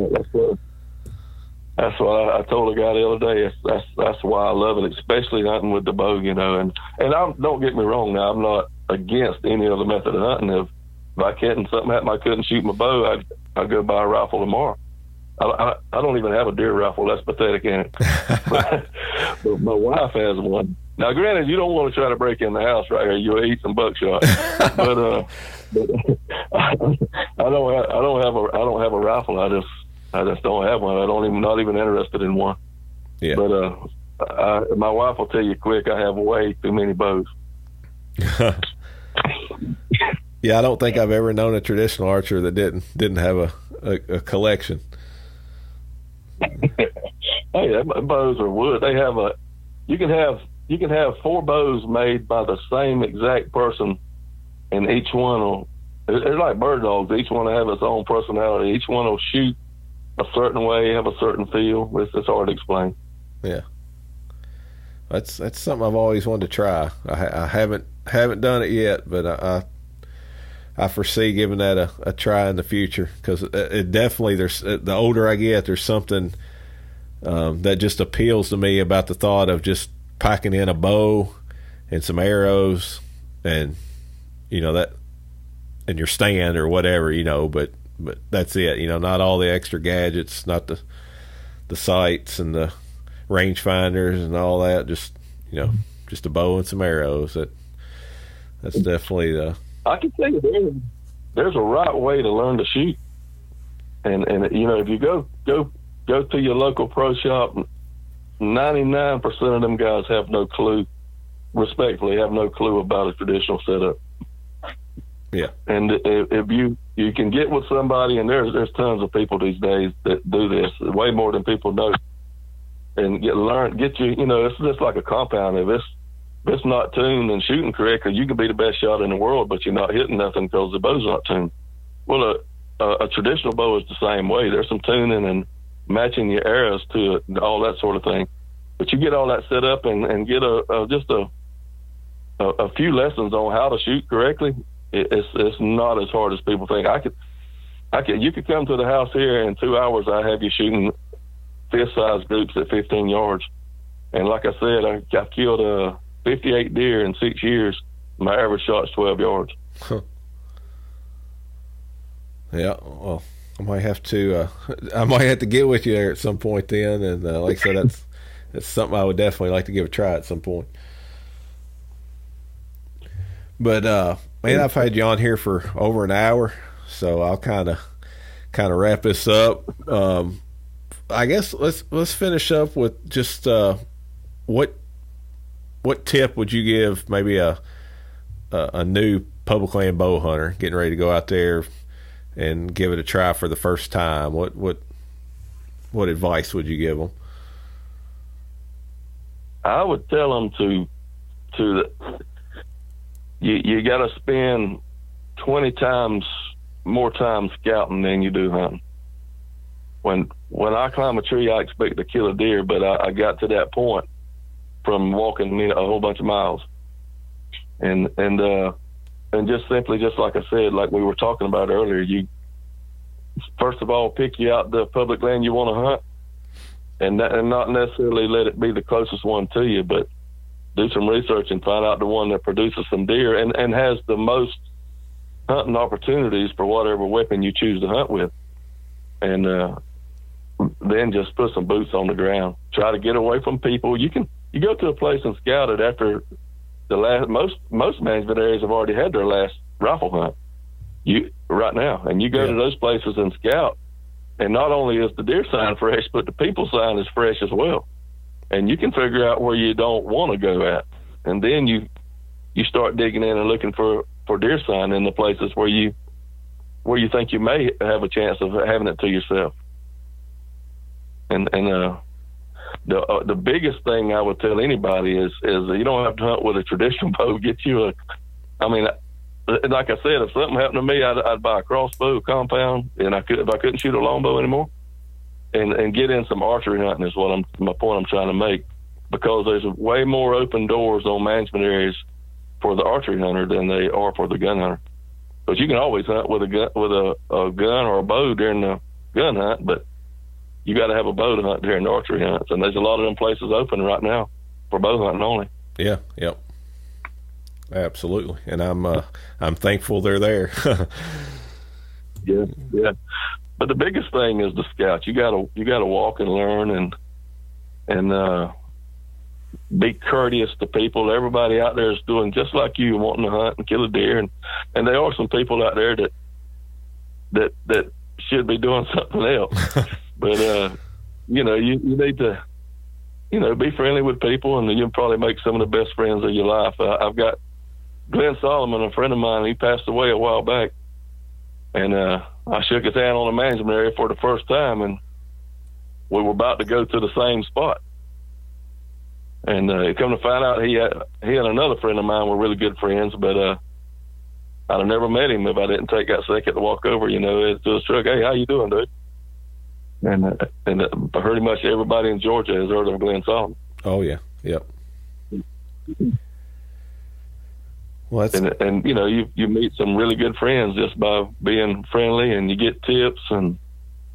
That's what, I, I told a guy the other day. That's, that's that's why I love it, especially hunting with the bow. You know, and and I don't get me wrong. Now I'm not against any other method of hunting. If if I couldn't something happened, I couldn't shoot my bow, I'd I'd go buy a rifle tomorrow. I, I, I don't even have a deer rifle. That's pathetic, ain't it? but, but my wife has one now, granted, you don't want to try to break in the house right here. You'll eat some buckshot. but uh, but I, I don't have, I don't have a I don't have a rifle. I just I just don't have one. I don't even not even interested in one. Yeah. But uh, I, my wife will tell you quick. I have way too many bows. yeah, I don't think I've ever known a traditional archer that didn't didn't have a a, a collection. hey, bows are wood. They have a. You can have you can have four bows made by the same exact person, and each one will. It's like bird dogs. Each one will have its own personality. Each one will shoot a certain way, have a certain feel. It's, it's hard to explain. Yeah, that's that's something I've always wanted to try. I, I haven't haven't done it yet, but I, I, I foresee giving that a, a try in the future because it, it, definitely there's the older I get, there's something um, that just appeals to me about the thought of just packing in a bow and some arrows, and you know that, and your stand or whatever, you know. But but that's it. You know, not all the extra gadgets, not the the sights and the rangefinders and all that. Just you know, mm-hmm. just a bow and some arrows. That that's definitely the. I can tell you there's, there's a right way to learn to shoot, and and you know if you go go go to your local pro shop, ninety nine percent of them guys have no clue. Respectfully, have no clue about a traditional setup. Yeah. And if you you can get with somebody, and there's there's tons of people these days that do this way more than people know, and get learn get you you know it's just like a compound. If it's if it's not tuned and shooting correctly, you can be the best shot in the world, but you're not hitting nothing because the bow's not tuned. Well, a, a, a traditional bow is the same way. There's some tuning and matching your arrows to it, all that sort of thing. But you get all that set up and, and get a, a just a, a a few lessons on how to shoot correctly. It, it's it's not as hard as people think. I could I could you could come to the house here in two hours. I have you shooting fist size groups at 15 yards. And like I said, I, I killed uh, 58 deer in six years. My average shot's 12 yards. Huh. Yeah, well, I might have to. Uh, I might have to get with you there at some point then. And uh, like I said, that's that's something I would definitely like to give a try at some point. But uh, man, I've had you on here for over an hour, so I'll kind of kind of wrap this up. Um, I guess let's let's finish up with just uh, what what tip would you give maybe a a, a new public land bow hunter getting ready to go out there and give it a try for the first time? What what what advice would you give them? I would tell them to to the, you you got to spend twenty times more time scouting than you do hunting. When when I climb a tree, I expect to kill a deer, but I, I got to that point from walking a whole bunch of miles, and and uh, and just simply, just like I said, like we were talking about earlier, you first of all pick you out the public land you want to hunt, and that, and not necessarily let it be the closest one to you, but do some research and find out the one that produces some deer and and has the most hunting opportunities for whatever weapon you choose to hunt with, and uh, then just put some boots on the ground. Try to get away from people. You can you go to a place and scout it after the last most most management areas have already had their last rifle hunt. You right now, and you go yeah. to those places and scout, and not only is the deer sign fresh, but the people sign is fresh as well and you can figure out where you don't want to go at, and then you you start digging in and looking for for deer sign in the places where you where you think you may have a chance of having it to yourself. And and uh, the uh, the biggest thing I would tell anybody is is you don't have to hunt with a traditional bow. Get you a, I mean, like I said, if something happened to me, I'd, I'd buy a crossbow compound, and I could if I couldn't shoot a longbow anymore, and and get in some archery hunting is what I'm my point I'm trying to make because there's way more open doors on management areas for the archery hunter than they are for the gun hunter. Because you can always hunt with a gun with a, a gun or a bow during the gun hunt, but you got to have a bow to hunt during the archery hunts, and there's a lot of them places open right now for bow hunting only. Yeah, yep, absolutely, and I'm uh, I'm thankful they're there. yeah, yeah but the biggest thing is the scouts. You gotta you gotta walk and learn and and uh, be courteous to people. Everybody out there is doing just like you, wanting to hunt and kill a deer, and and there are some people out there that that that should be doing something else. But uh, you know, you you need to you know be friendly with people, and you'll probably make some of the best friends of your life. Uh, I've got Glenn Solomon, a friend of mine. He passed away a while back, and uh, I shook his hand on the management area for the first time, and we were about to go to the same spot. And uh, come to find out, he had, he and another friend of mine were really good friends, but uh, I'd have never met him if I didn't take that second to walk over, you know, to his truck. Hey, how you doing, dude? And uh, and uh, pretty much everybody in Georgia has heard of Glenn Solomon. Oh yeah, yep. Well, and and you know you you meet some really good friends just by being friendly, and you get tips and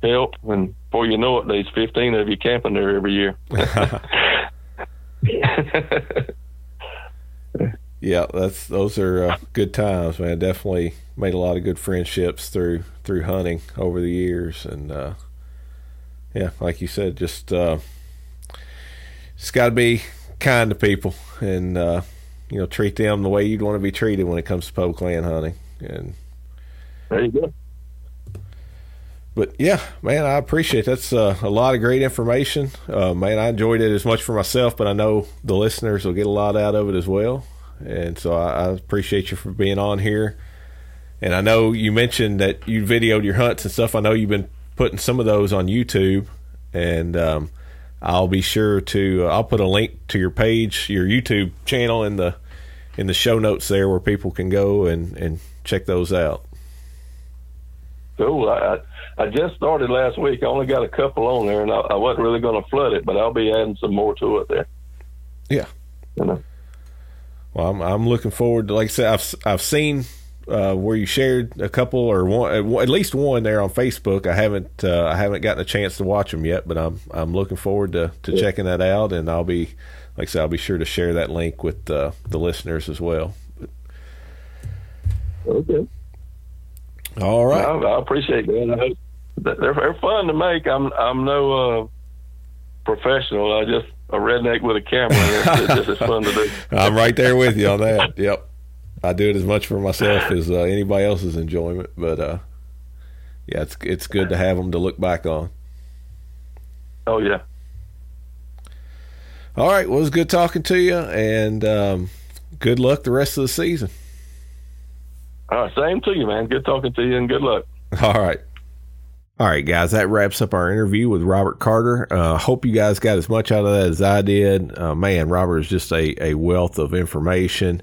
help, and before you know it, there's 15 of you camping there every year. Yeah, that's those are uh, good times, man. Definitely made a lot of good friendships through through hunting over the years, and uh, yeah, like you said, just uh, just got to be kind to people, and uh, you know, treat them the way you'd want to be treated when it comes to public land hunting. And there you go. But yeah, man, I appreciate it. that's uh, a lot of great information. Uh, man, I enjoyed it as much for myself, but I know the listeners will get a lot out of it as well. And so I, I appreciate you for being on here. And I know you mentioned that you videoed your hunts and stuff. I know you've been putting some of those on YouTube, and um, I'll be sure to. Uh, I'll put a link to your page, your YouTube channel, in the in the show notes there, where people can go and and check those out. Cool. I I just started last week. I only got a couple on there, and I, I wasn't really going to flood it, but I'll be adding some more to it there. Yeah. You know. Well, I'm I'm looking forward to. Like I said, I've I've seen uh, where you shared a couple or one, at least one there on Facebook. I haven't uh, I haven't gotten a chance to watch them yet, but I'm I'm looking forward to, to yeah. checking that out, and I'll be like I said, I'll be sure to share that link with uh, the listeners as well. Okay. All right. I, I appreciate that. They're, they're fun to make. I'm I'm no uh, professional. I just a redneck with a camera. It's, it's just fun to do. I'm right there with you on that. Yep. I do it as much for myself as uh, anybody else's enjoyment. But uh, yeah, it's it's good to have them to look back on. Oh yeah. All right. Well, it was good talking to you, and um, good luck the rest of the season. All right. Same to you, man. Good talking to you, and good luck. All right. All right, guys, that wraps up our interview with Robert Carter. Uh, hope you guys got as much out of that as I did. Uh, man, Robert is just a, a wealth of information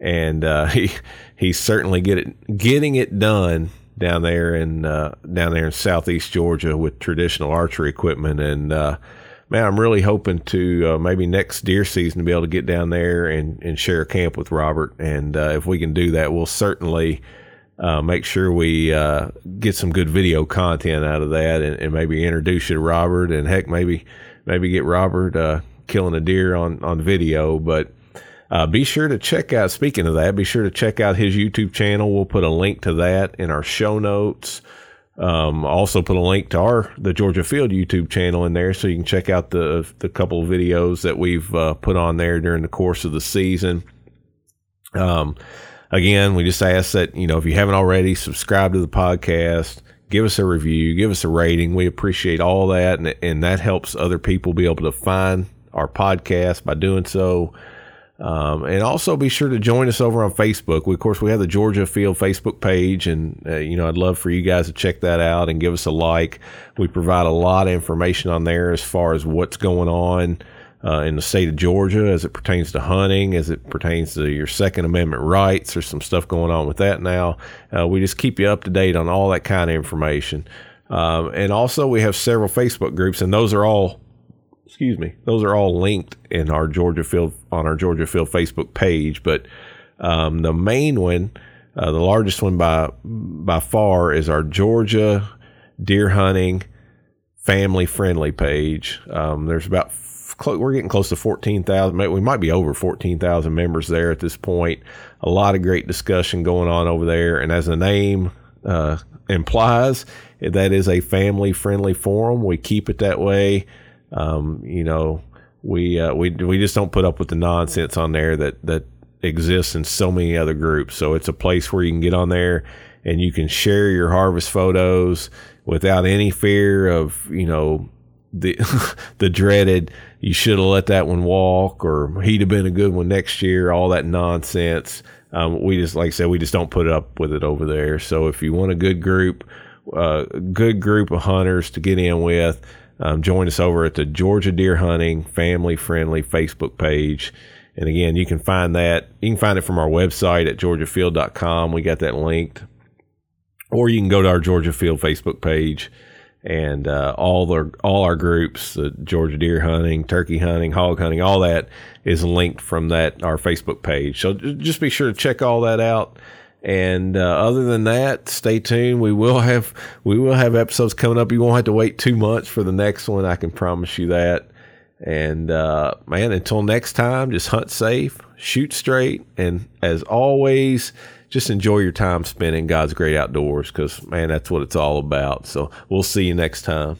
and uh, he he's certainly get it, getting it done down there in uh, down there in southeast Georgia with traditional archery equipment. And uh, man, I'm really hoping to uh, maybe next deer season to be able to get down there and, and share a camp with Robert. And uh, if we can do that, we'll certainly. Uh, make sure we get some good video content out of that, and, and, maybe introduce you to Robert, and heck, maybe maybe get Robert killing a deer on on video. But uh, be sure to check out, speaking of that, be sure to check out his YouTube channel. We'll put a link to that in our show notes. Um, also put a link to our the Georgia Field YouTube channel in there, so you can check out the the couple videos that we've uh, put on there during the course of the season. Um, again, we just ask that you know if you haven't already, subscribe to the podcast, give us a review, give us a rating. We appreciate all that, and and that helps other people be able to find our podcast by doing so. Um, and also be sure to join us over on Facebook. We, of course, we have the Georgia Field Facebook page, and uh, you know I'd love for you guys to check that out and give us a like. We provide a lot of information on there as far as what's going on uh, in the state of Georgia as it pertains to hunting, as it pertains to your Second Amendment rights. There's some stuff going on with that now. Uh, we just keep you up to date on all that kind of information. Um, and also, we have several Facebook groups, and those are all excuse me, those are all linked in our Georgia Field on our Georgia Field Facebook page. But um, the main one, uh, the largest one by by far, is our Georgia deer hunting family friendly page. Um, there's about we're getting close to 14,000. We might be over 14,000 members there at this point. A lot of great discussion going on over there. And as the name uh, implies, that is a family friendly forum. We keep it that way. Um, you know, we uh, we we just don't put up with the nonsense on there that that exists in so many other groups. So it's a place where you can get on there and you can share your harvest photos without any fear of you know the the dreaded you should have let that one walk or he'd have been a good one next year all that nonsense um, we just like I said we just don't put up with it over there so if you want a good group uh, good group of hunters to get in with um, join us over at the Georgia Deer Hunting Family Friendly Facebook page. And again, you can find that. You can find it from our website at georgiafield.com. We got that linked. Or you can go to our Georgia Field Facebook page and uh, all the all our groups, the Georgia deer hunting, turkey hunting, hog hunting, all that is linked from that our Facebook page. So just be sure to check all that out. And uh, other than that, stay tuned. We will have we will have episodes coming up. You won't have to wait two months for the next one. I can promise you that. And uh, man, until next time, just hunt safe, shoot straight, and as always, just enjoy your time spent in God's great outdoors because, man, that's what it's all about. So we'll see you next time.